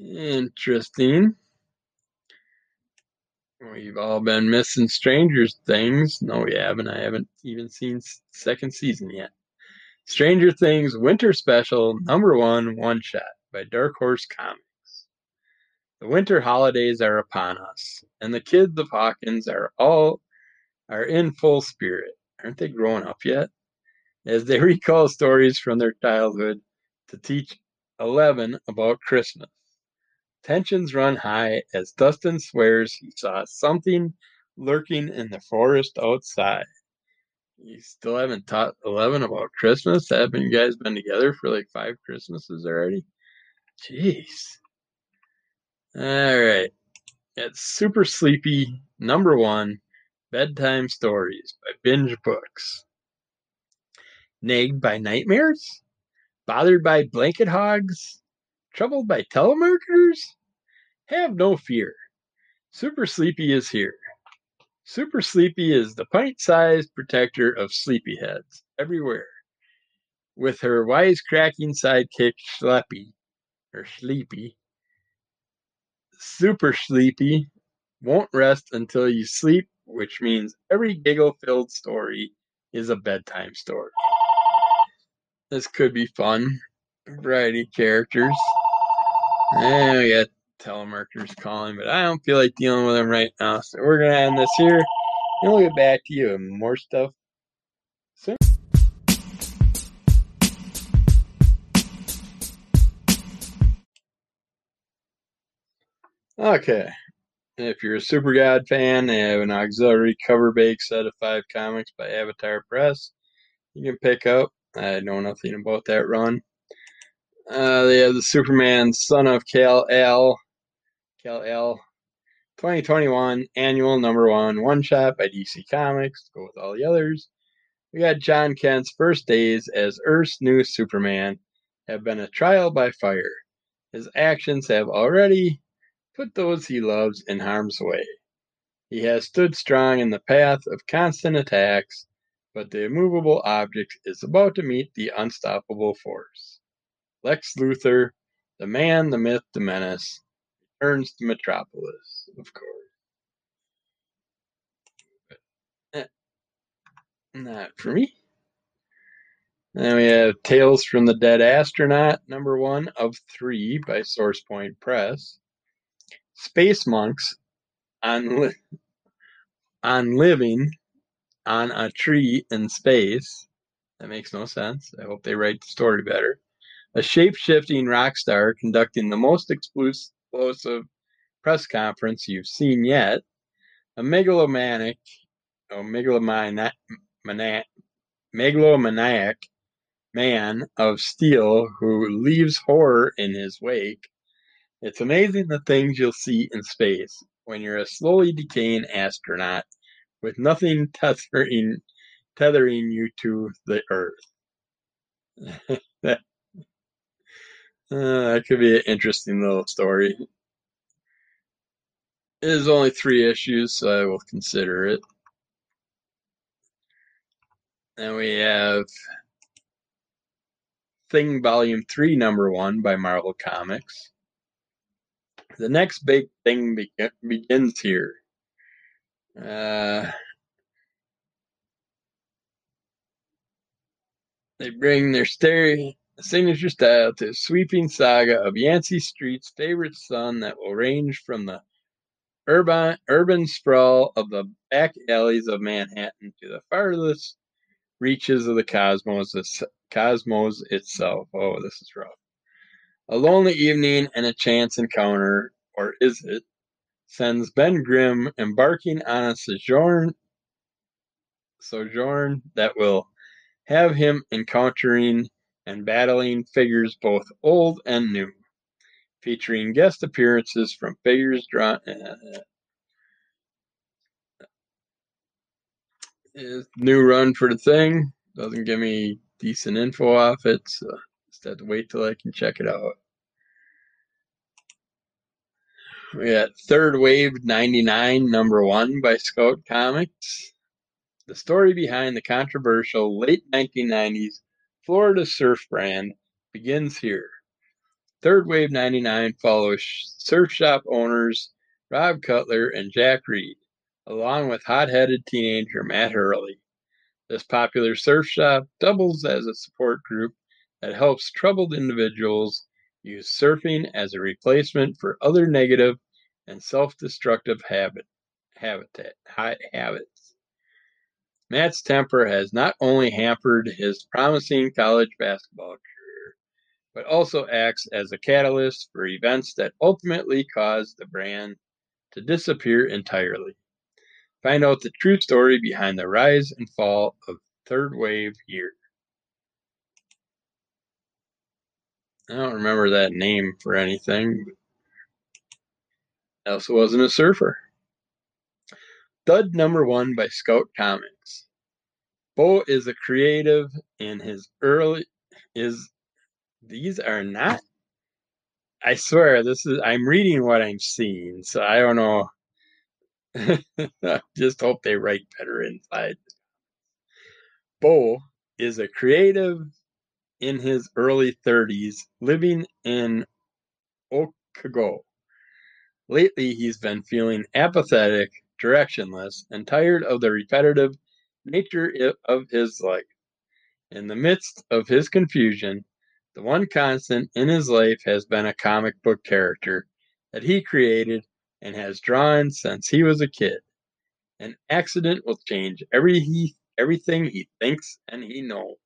Interesting. We've all been missing Stranger Things. No, we haven't. I haven't even seen second season yet. Stranger Things Winter Special Number One One Shot by Dark Horse Comics. The winter holidays are upon us, and the kids of Hawkins are all are in full spirit. Aren't they growing up yet? As they [laughs] recall stories from their childhood to teach Eleven about Christmas. Tensions run high as Dustin swears he saw something lurking in the forest outside. You still haven't taught Eleven about Christmas? Haven't you guys been together for like five Christmases already? Jeez. All right. It's Super Sleepy, number one, Bedtime Stories by Binge Books. Nagged by nightmares? Bothered by blanket hogs? Troubled by telemarketers? Have no fear. Super Sleepy is here. Super Sleepy is the pint sized protector of sleepyheads everywhere. With her wisecracking sidekick Schleppy, or Sleepy, Super Sleepy won't rest until you sleep, which means every giggle filled story is a bedtime story. This could be fun. Variety characters. And we got telemarketers calling, but I don't feel like dealing with them right now. So we're going to end this here. And we'll get back to you and more stuff soon. Okay. If you're a Super God fan, they have an auxiliary cover bake set of five comics by Avatar Press. You can pick up. I know nothing about that run. Uh, they have the Superman Son of Kal-El, Kal-El, 2021 annual number one one shot by DC Comics. Go with all the others. We got Jon Kent's first days as Earth's new Superman have been a trial by fire. His actions have already put those he loves in harm's way. He has stood strong in the path of constant attacks, but the immovable object is about to meet the unstoppable force. Lex Luthor, the man, the myth, the menace, returns to Metropolis, of course. But, eh, not for me. Then we have Tales from the Dead Astronaut, number one of three by SourcePoint Press. Space Monks on, li- on Living on a Tree in Space. That makes no sense. I hope they write the story better a shape-shifting rock star conducting the most explosive press conference you've seen yet, a megalomaniac, oh, megalomaniac, megalomaniac man of steel who leaves horror in his wake. It's amazing the things you'll see in space when you're a slowly decaying astronaut with nothing [laughs] tethering tethering you to the earth. [laughs] that uh, that could be an interesting little story. It is only three issues, so I will consider it. And we have Thing Volume 3, Number 1 by Marvel Comics. The next big thing be- begins here. Uh, they bring their stereo signature style to sweeping saga of Yancey Street's favorite son that will range from the urban urban sprawl of the back alleys of Manhattan to the farthest reaches of the cosmos, the cosmos itself. Oh, this is rough. A lonely evening and a chance encounter, or is it, sends Ben Grimm embarking on a sojourn sojourn that will have him encountering and battling figures both old and new, featuring guest appearances from figures drawn. Uh, new run for the thing doesn't give me decent info off it. So Just have to wait till I can check it out. We got Third Wave 99, number one by Scout Comics. The story behind the controversial late 1990s Florida surf brand begins here. Third Wave 99 follows surf shop owners Rob Cutler and Jack Reed, along with hot headed teenager Matt Hurley. This popular surf shop doubles as a support group that helps troubled individuals use surfing as a replacement for other negative and self-destructive habit, habitat, habits. Matt's temper has not only hampered his promising college basketball career, but also acts as a catalyst for events that ultimately cause the brand to disappear entirely. Find out the true story behind the rise and fall of Third Wave here. I don't remember that name for anything. Also wasn't a surfer. Dud number one by Scout Comics. Bo is a creative in his early is these are not I swear this is I'm reading what I'm seeing, so I don't know. [laughs] Just hope they write better inside. Bo is a creative in his early 30s, living in Okago. Lately, he's been feeling apathetic, directionless, and tired of the repetitive nature of his life. In the midst of his confusion, the one constant in his life has been a comic book character that he created and has drawn since he was a kid. An accident will change every he, everything he thinks and he knows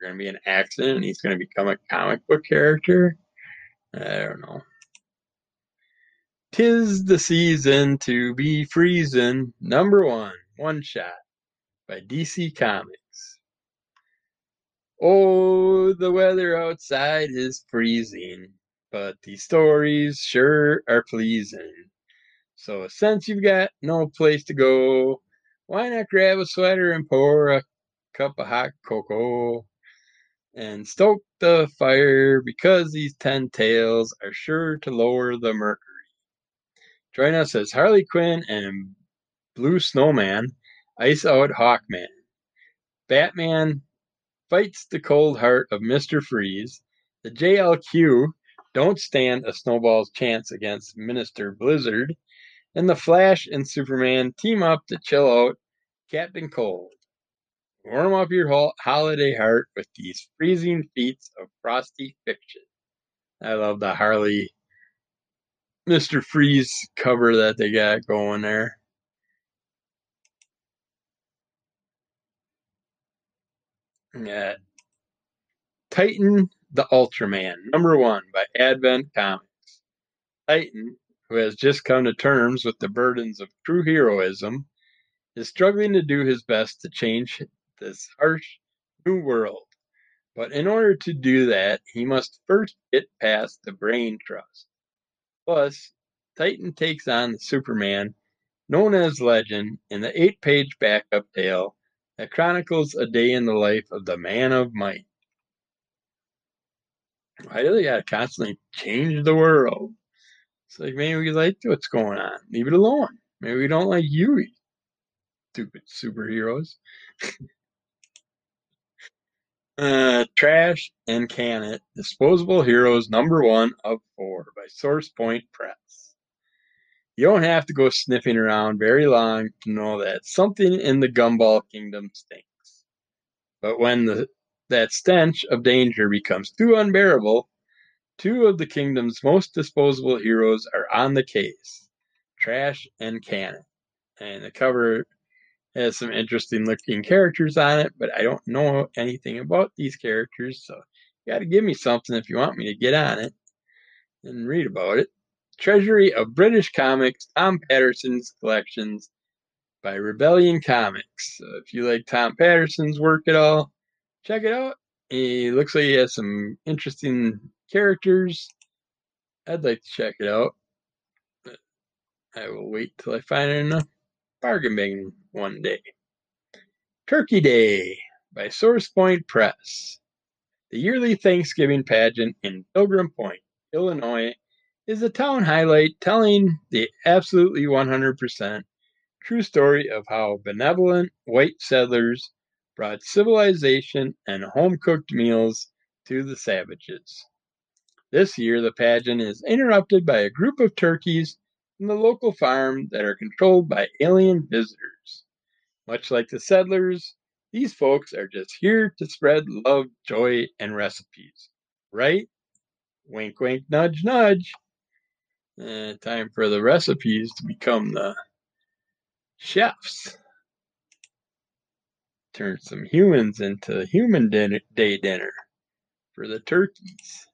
There's going to be an accident and he's going to become a comic book character. I don't know. Tis the season to be freezing. Number one, one shot by DC Comics. Oh, the weather outside is freezing, but the stories sure are pleasing. So, since you've got no place to go, why not grab a sweater and pour a cup of hot cocoa? and stoke the fire because these ten tails are sure to lower the mercury. Join us as Harley Quinn and Blue Snowman ice out Hawkman. Batman fights the cold heart of Mr. Freeze. The JLQ don't stand a snowball's chance against Minister Blizzard. And the Flash and Superman team up to chill out Captain Cold. Warm up your holiday heart with these freezing feats of frosty fiction. I love the Harley Mr. Freeze cover that they got going there. Yeah. Titan the Ultraman, number one by Advent Comics. Titan, who has just come to terms with the burdens of true heroism, is struggling to do his best to change this harsh new world. But in order to do that, he must first get past the brain trust. Plus, Titan takes on Superman known as Legend in the eight page backup tale that chronicles a day in the life of the man of might. Why do they gotta constantly change the world? It's like maybe we like what's going on. Leave it alone. Maybe we don't like Yuri. stupid superheroes. [laughs] Uh, Trash and Can It, Disposable Heroes number one of four by Source Point Press. You don't have to go sniffing around very long to know that something in the Gumball Kingdom stinks. But when the, that stench of danger becomes too unbearable, two of the kingdom's most disposable heroes are on the case Trash and Can It. And the cover has some interesting looking characters on it, but I don't know anything about these characters, so you got to give me something if you want me to get on it and read about it. Treasury of British Comics, Tom Paterson's collections by Rebellion Comics. So if you like Tom Paterson's work at all, check it out. He looks like he has some interesting characters. I'd like to check it out. I will wait till I find enough bargain bin one day. Turkey Day by SourcePoint Press. The yearly Thanksgiving pageant in Pilgrim Point, Illinois, is a town highlight telling the absolutely 100% true story of how benevolent white settlers brought civilization and home cooked meals to the savages. This year, the pageant is interrupted by a group of turkeys from the local farm that are controlled by alien visitors. Much like the settlers, these folks are just here to spread love, joy, and recipes. Right? Wink, wink, nudge, nudge. Uh, time for the recipes to become the chefs. Turn some humans into human day dinner for the turkeys.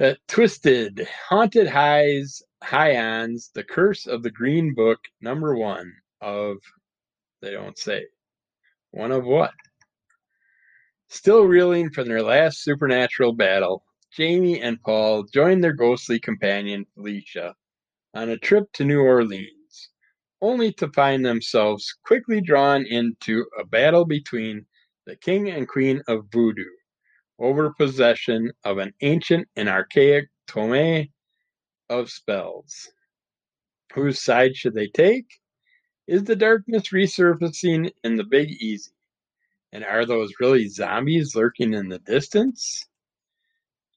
Uh, Twisted, Haunted Highs, High-Ons, The Curse of the Green Book, number one of, they don't say, one of what? Still reeling from their last supernatural battle, Jamie and Paul join their ghostly companion, Felicia, on a trip to New Orleans, only to find themselves quickly drawn into a battle between the king and queen of voodoo over possession of an ancient and archaic tome of spells. Whose side should they take? Is the darkness resurfacing in the Big Easy? And are those really zombies lurking in the distance?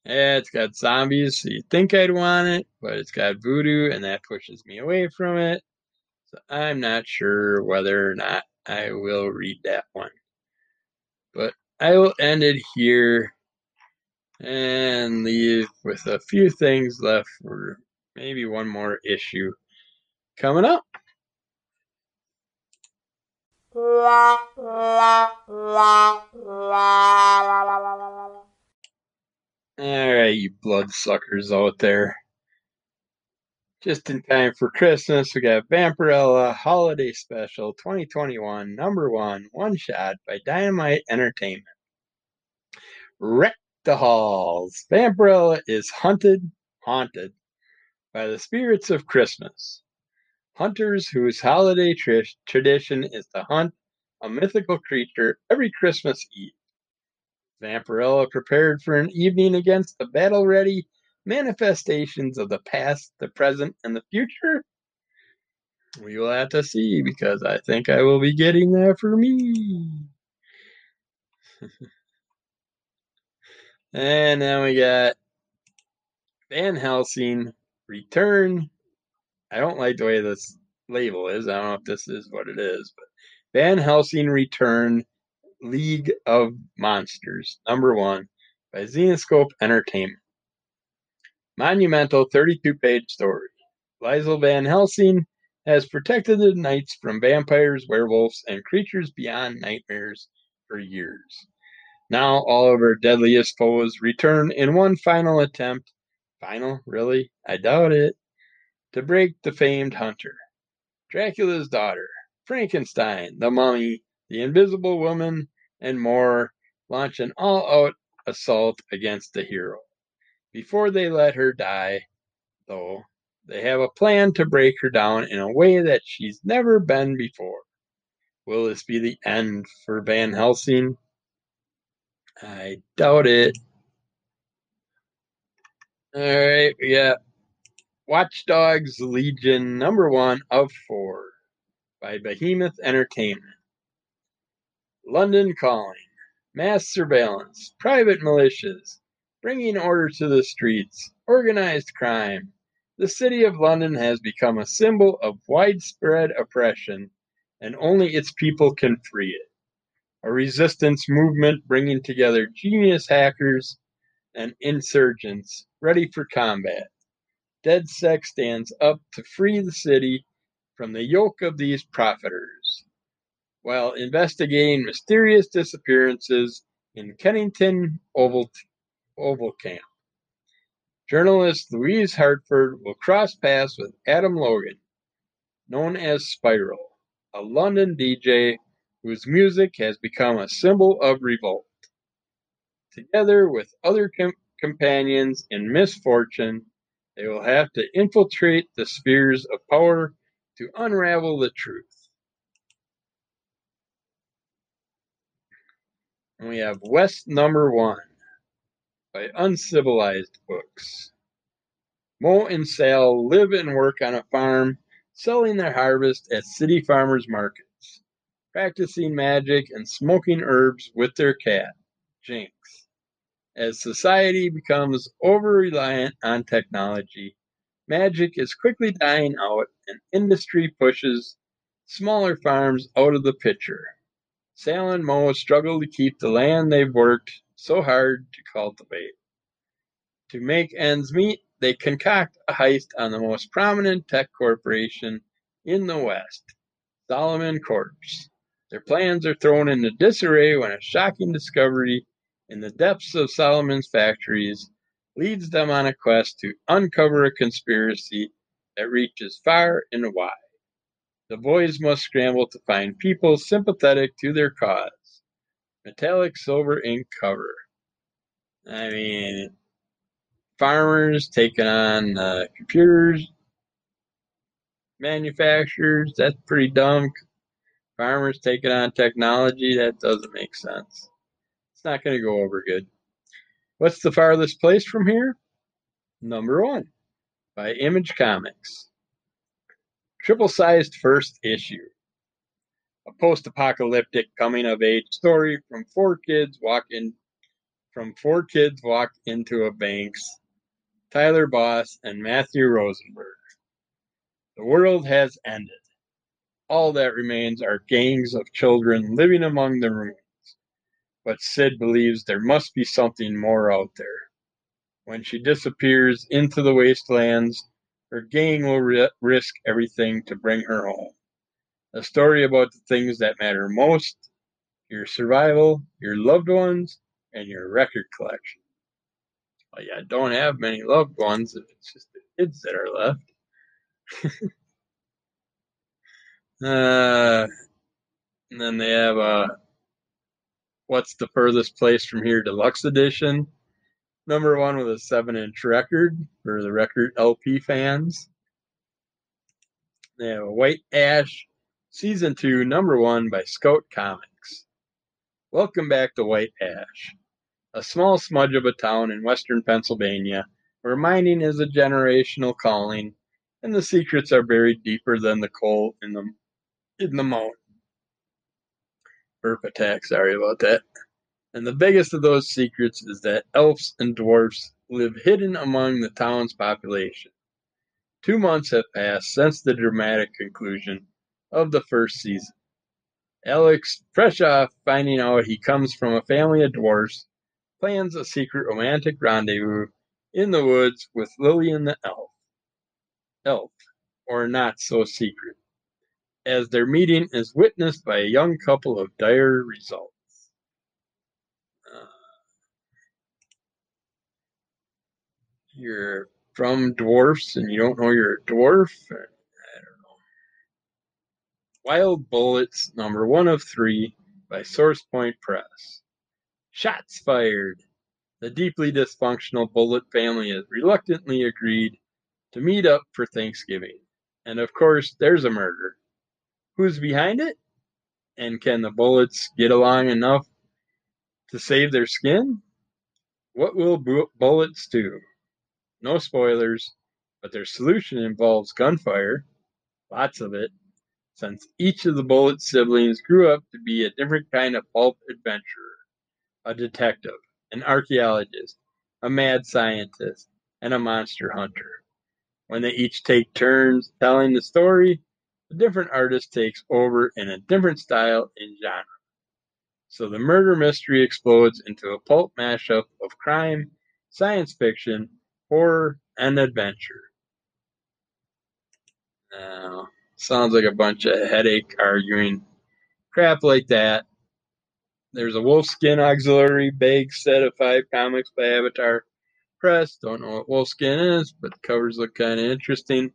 Yeah, it's got zombies, so you think I'd want it, but it's got voodoo, and that pushes me away from it. So I'm not sure whether or not I will read that one. But I will end it here and leave with a few things left for maybe one more issue coming up. All right, you bloodsuckers out there. Just in time for Christmas, we got Vampirella Holiday Special 2021, number one, one shot by Dynamite Entertainment. Wreck the halls. Vampirella is hunted, haunted by the spirits of Christmas. Hunters whose holiday tr- tradition is to hunt a mythical creature every Christmas Eve. Vampirella prepared for an evening against the battle ready manifestations of the past, the present, and the future? We will have to see because I think I will be getting that for me. [laughs] and then we got Van Helsing Return. I don't like the way this label is. I don't know if this is what it is, but Van Helsing Return League of Monsters, number one, by Zenescope Entertainment. Monumental 32 page story. Liesl Van Helsing has protected the knights from vampires, werewolves, and creatures beyond nightmares for years. Now all of her deadliest foes return in one final attempt. Final? Really? I doubt it. To break the famed hunter. Dracula's daughter, Frankenstein, the mummy, the Invisible Woman, and more launch an all out assault against the hero. Before they let her die, though, they have a plan to break her down in a way that she's never been before. Will this be the end for Van Helsing? I doubt it. All right, we got Watch Dogs Legion number one of four by Behemoth Entertainment. London Calling, Mass Surveillance, Private Militias, Bringing Order to the Streets, Organized Crime. The City of London has become a symbol of widespread oppression, and only its people can free it. A resistance movement bringing together genius hackers and insurgents ready for combat. DedSec stands up to free the city from the yoke of these profiteers, while investigating mysterious disappearances in Kennington Oval, Oval Camp. Journalist Louise Hartford will cross paths with Adam Logan, known as Spiral, a London DJ whose music has become a symbol of revolt. Together with other com- companions in misfortune, they will have to infiltrate the spheres of power to unravel the truth. And we have West Number One by Uncivilized Books. Mo and Sal live and work on a farm, selling their harvest at city farmers markets, practicing magic and smoking herbs with their cat, Jinx. As society becomes over reliant on technology, magic is quickly dying out and industry pushes smaller farms out of the picture. Sal and Mo struggle to keep the land they've worked so hard to cultivate. To make ends meet, they concoct a heist on the most prominent tech corporation in the West, Solomon Corps. Their plans are thrown into disarray when a shocking discovery in the depths of Solomon's factories leads them on a quest to uncover a conspiracy that reaches far and wide. The boys must scramble to find people sympathetic to their cause. Metallic silver ink cover. I mean, farmers taking on uh, computers manufacturers. That's pretty dumb. Farmers taking on technology. That doesn't make sense. It's not going to go over good. What's the farthest place from here? Number one by Image Comics. Triple sized first issue. A post apocalyptic coming of age story from four kids walking from four kids walk into a Banks Tyler Boss, and Matthew Rosenberg. The world has ended. All that remains are gangs of children living among the ruins. But Sid believes there must be something more out there. When she disappears into the wastelands, her gang will ri- risk everything to bring her home. A story about the things that matter most your survival, your loved ones, and your record collection. Well, yeah, don't have many loved ones if it's just the kids that are left. [laughs] uh, and then they have uh, What's the Furthest Place from Here Deluxe Edition. Number one with a 7 inch record for the record LP fans. They have a White Ash Season 2, Number 1 by Scout Comics. Welcome back to White Ash a small smudge of a town in western Pennsylvania, where mining is a generational calling, and the secrets are buried deeper than the coal in the in the mountain. Burp attack, sorry about that. And the biggest of those secrets is that elves and dwarfs live hidden among the town's population. Two months have passed since the dramatic conclusion of the first season. Alex, fresh off finding out he comes from a family of dwarfs, plans a secret romantic rendezvous in the woods with Lillian the elf. Elf, or not so secret, as their meeting is witnessed by a young couple of dire results. Uh, you're from dwarfs and you don't know you're a dwarf? Wild Bullets, number one of three, by Source Point Press. Shots fired! The deeply dysfunctional Bullet family has reluctantly agreed to meet up for Thanksgiving. And of course, there's a murder. Who's behind it? And can the Bullets get along enough to save their skin? What will bu- Bullets do? No spoilers, but their solution involves gunfire, lots of it, since each of the Bullet siblings grew up to be a different kind of pulp adventurer a detective, an archaeologist, a mad scientist, and a monster hunter. When they each take turns telling the story, a different artist takes over in a different style and genre. So the murder mystery explodes into a pulp mashup of crime, science fiction, horror, and adventure. Now, sounds like a bunch of headache arguing crap like that there's a Wolfskin auxiliary bag set of five comics by Avatar Press. Don't know what Wolfskin is, but the covers look kind of interesting.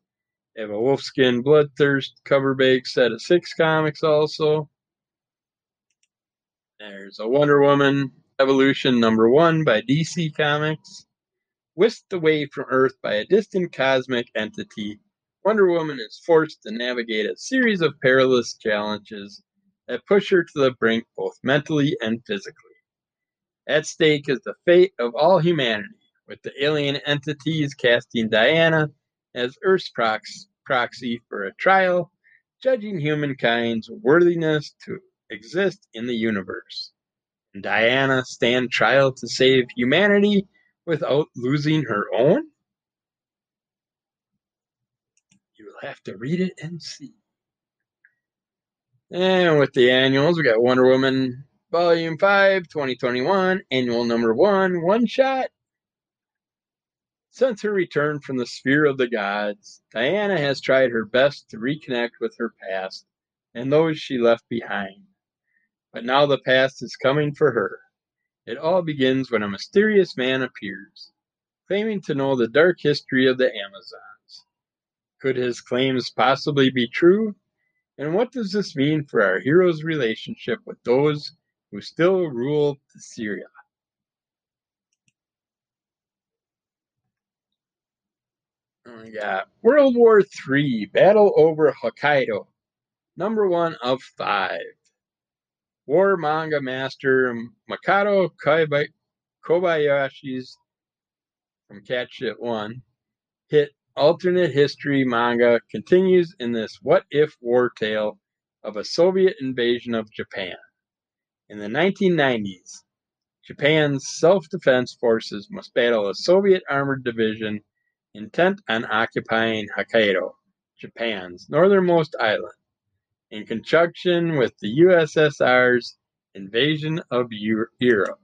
They have a Wolfskin Bloodthirst cover bag set of six comics also. There's a Wonder Woman Evolution number one by DC Comics. Whisked away from Earth by a distant cosmic entity, Wonder Woman is forced to navigate a series of perilous challenges that push her to the brink both mentally and physically. At stake is the fate of all humanity, with the alien entities casting Diana as Earth's prox- proxy for a trial, judging humankind's worthiness to exist in the universe. Diana stand trial to save humanity without losing her own? You'll have to read it and see. And with the annuals, we got Wonder Woman Volume 5, 2021, Annual Number 1, One Shot. Since her return from the sphere of the gods, Diana has tried her best to reconnect with her past and those she left behind. But now the past is coming for her. It all begins when a mysterious man appears, claiming to know the dark history of the Amazons. Could his claims possibly be true? And what does this mean for our hero's relationship with those who still rule Syria? Oh, we got World War III Battle over Hokkaido, number one of five. War manga master Makoto Kobayashi's from Cat Shit 1 hit alternate history manga continues in this what if war tale of a Soviet invasion of Japan. In the 1990s, Japan's self defense forces must battle a Soviet armored division intent on occupying Hokkaido, Japan's northernmost island in conjunction with the USSR's invasion of Europe.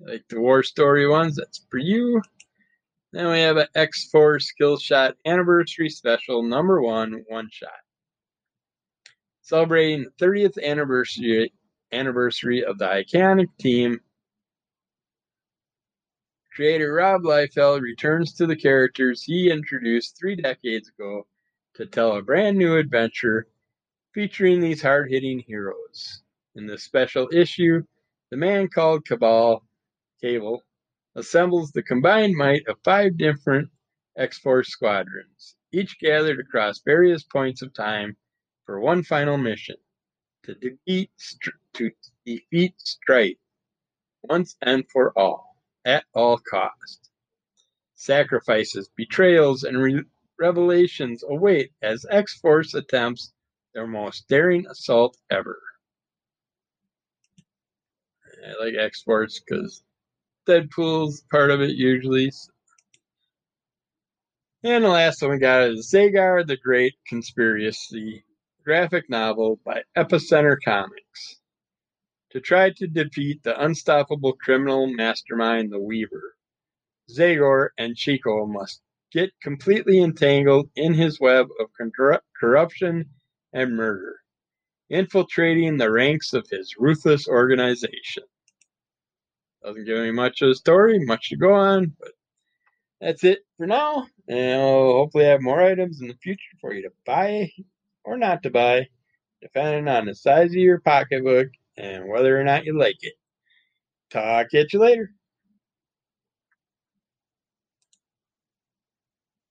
Like the war story ones, that's for you. Then we have an X-Force Killshot Anniversary Special number one one shot. Celebrating the 30th anniversary anniversary of the iconic team. Creator Rob Liefeld returns to the characters he introduced three decades ago to tell a brand new adventure featuring these hard hitting heroes. In this special issue, the man called Cabal Cable assembles the combined might of five different X Force squadrons, each gathered across various points of time for one final mission to defeat, to defeat Strife once and for all, at all cost. Sacrifices, betrayals, and re- revelations await as X Force attempts their most daring assault ever. I like X Force because Deadpool's part of it usually. And the last one we got is Zagor the Great Conspiracy graphic novel by Epicenter Comics. To try to defeat the unstoppable criminal mastermind, the Weaver, Zagor and Chico must get completely entangled in his web of corruption and murder, infiltrating the ranks of his ruthless organization. Doesn't give me much of a story, much to go on, but that's it for now. And I'll hopefully have more items in the future for you to buy or not to buy, depending on the size of your pocketbook and whether or not you like it. Talk at you later.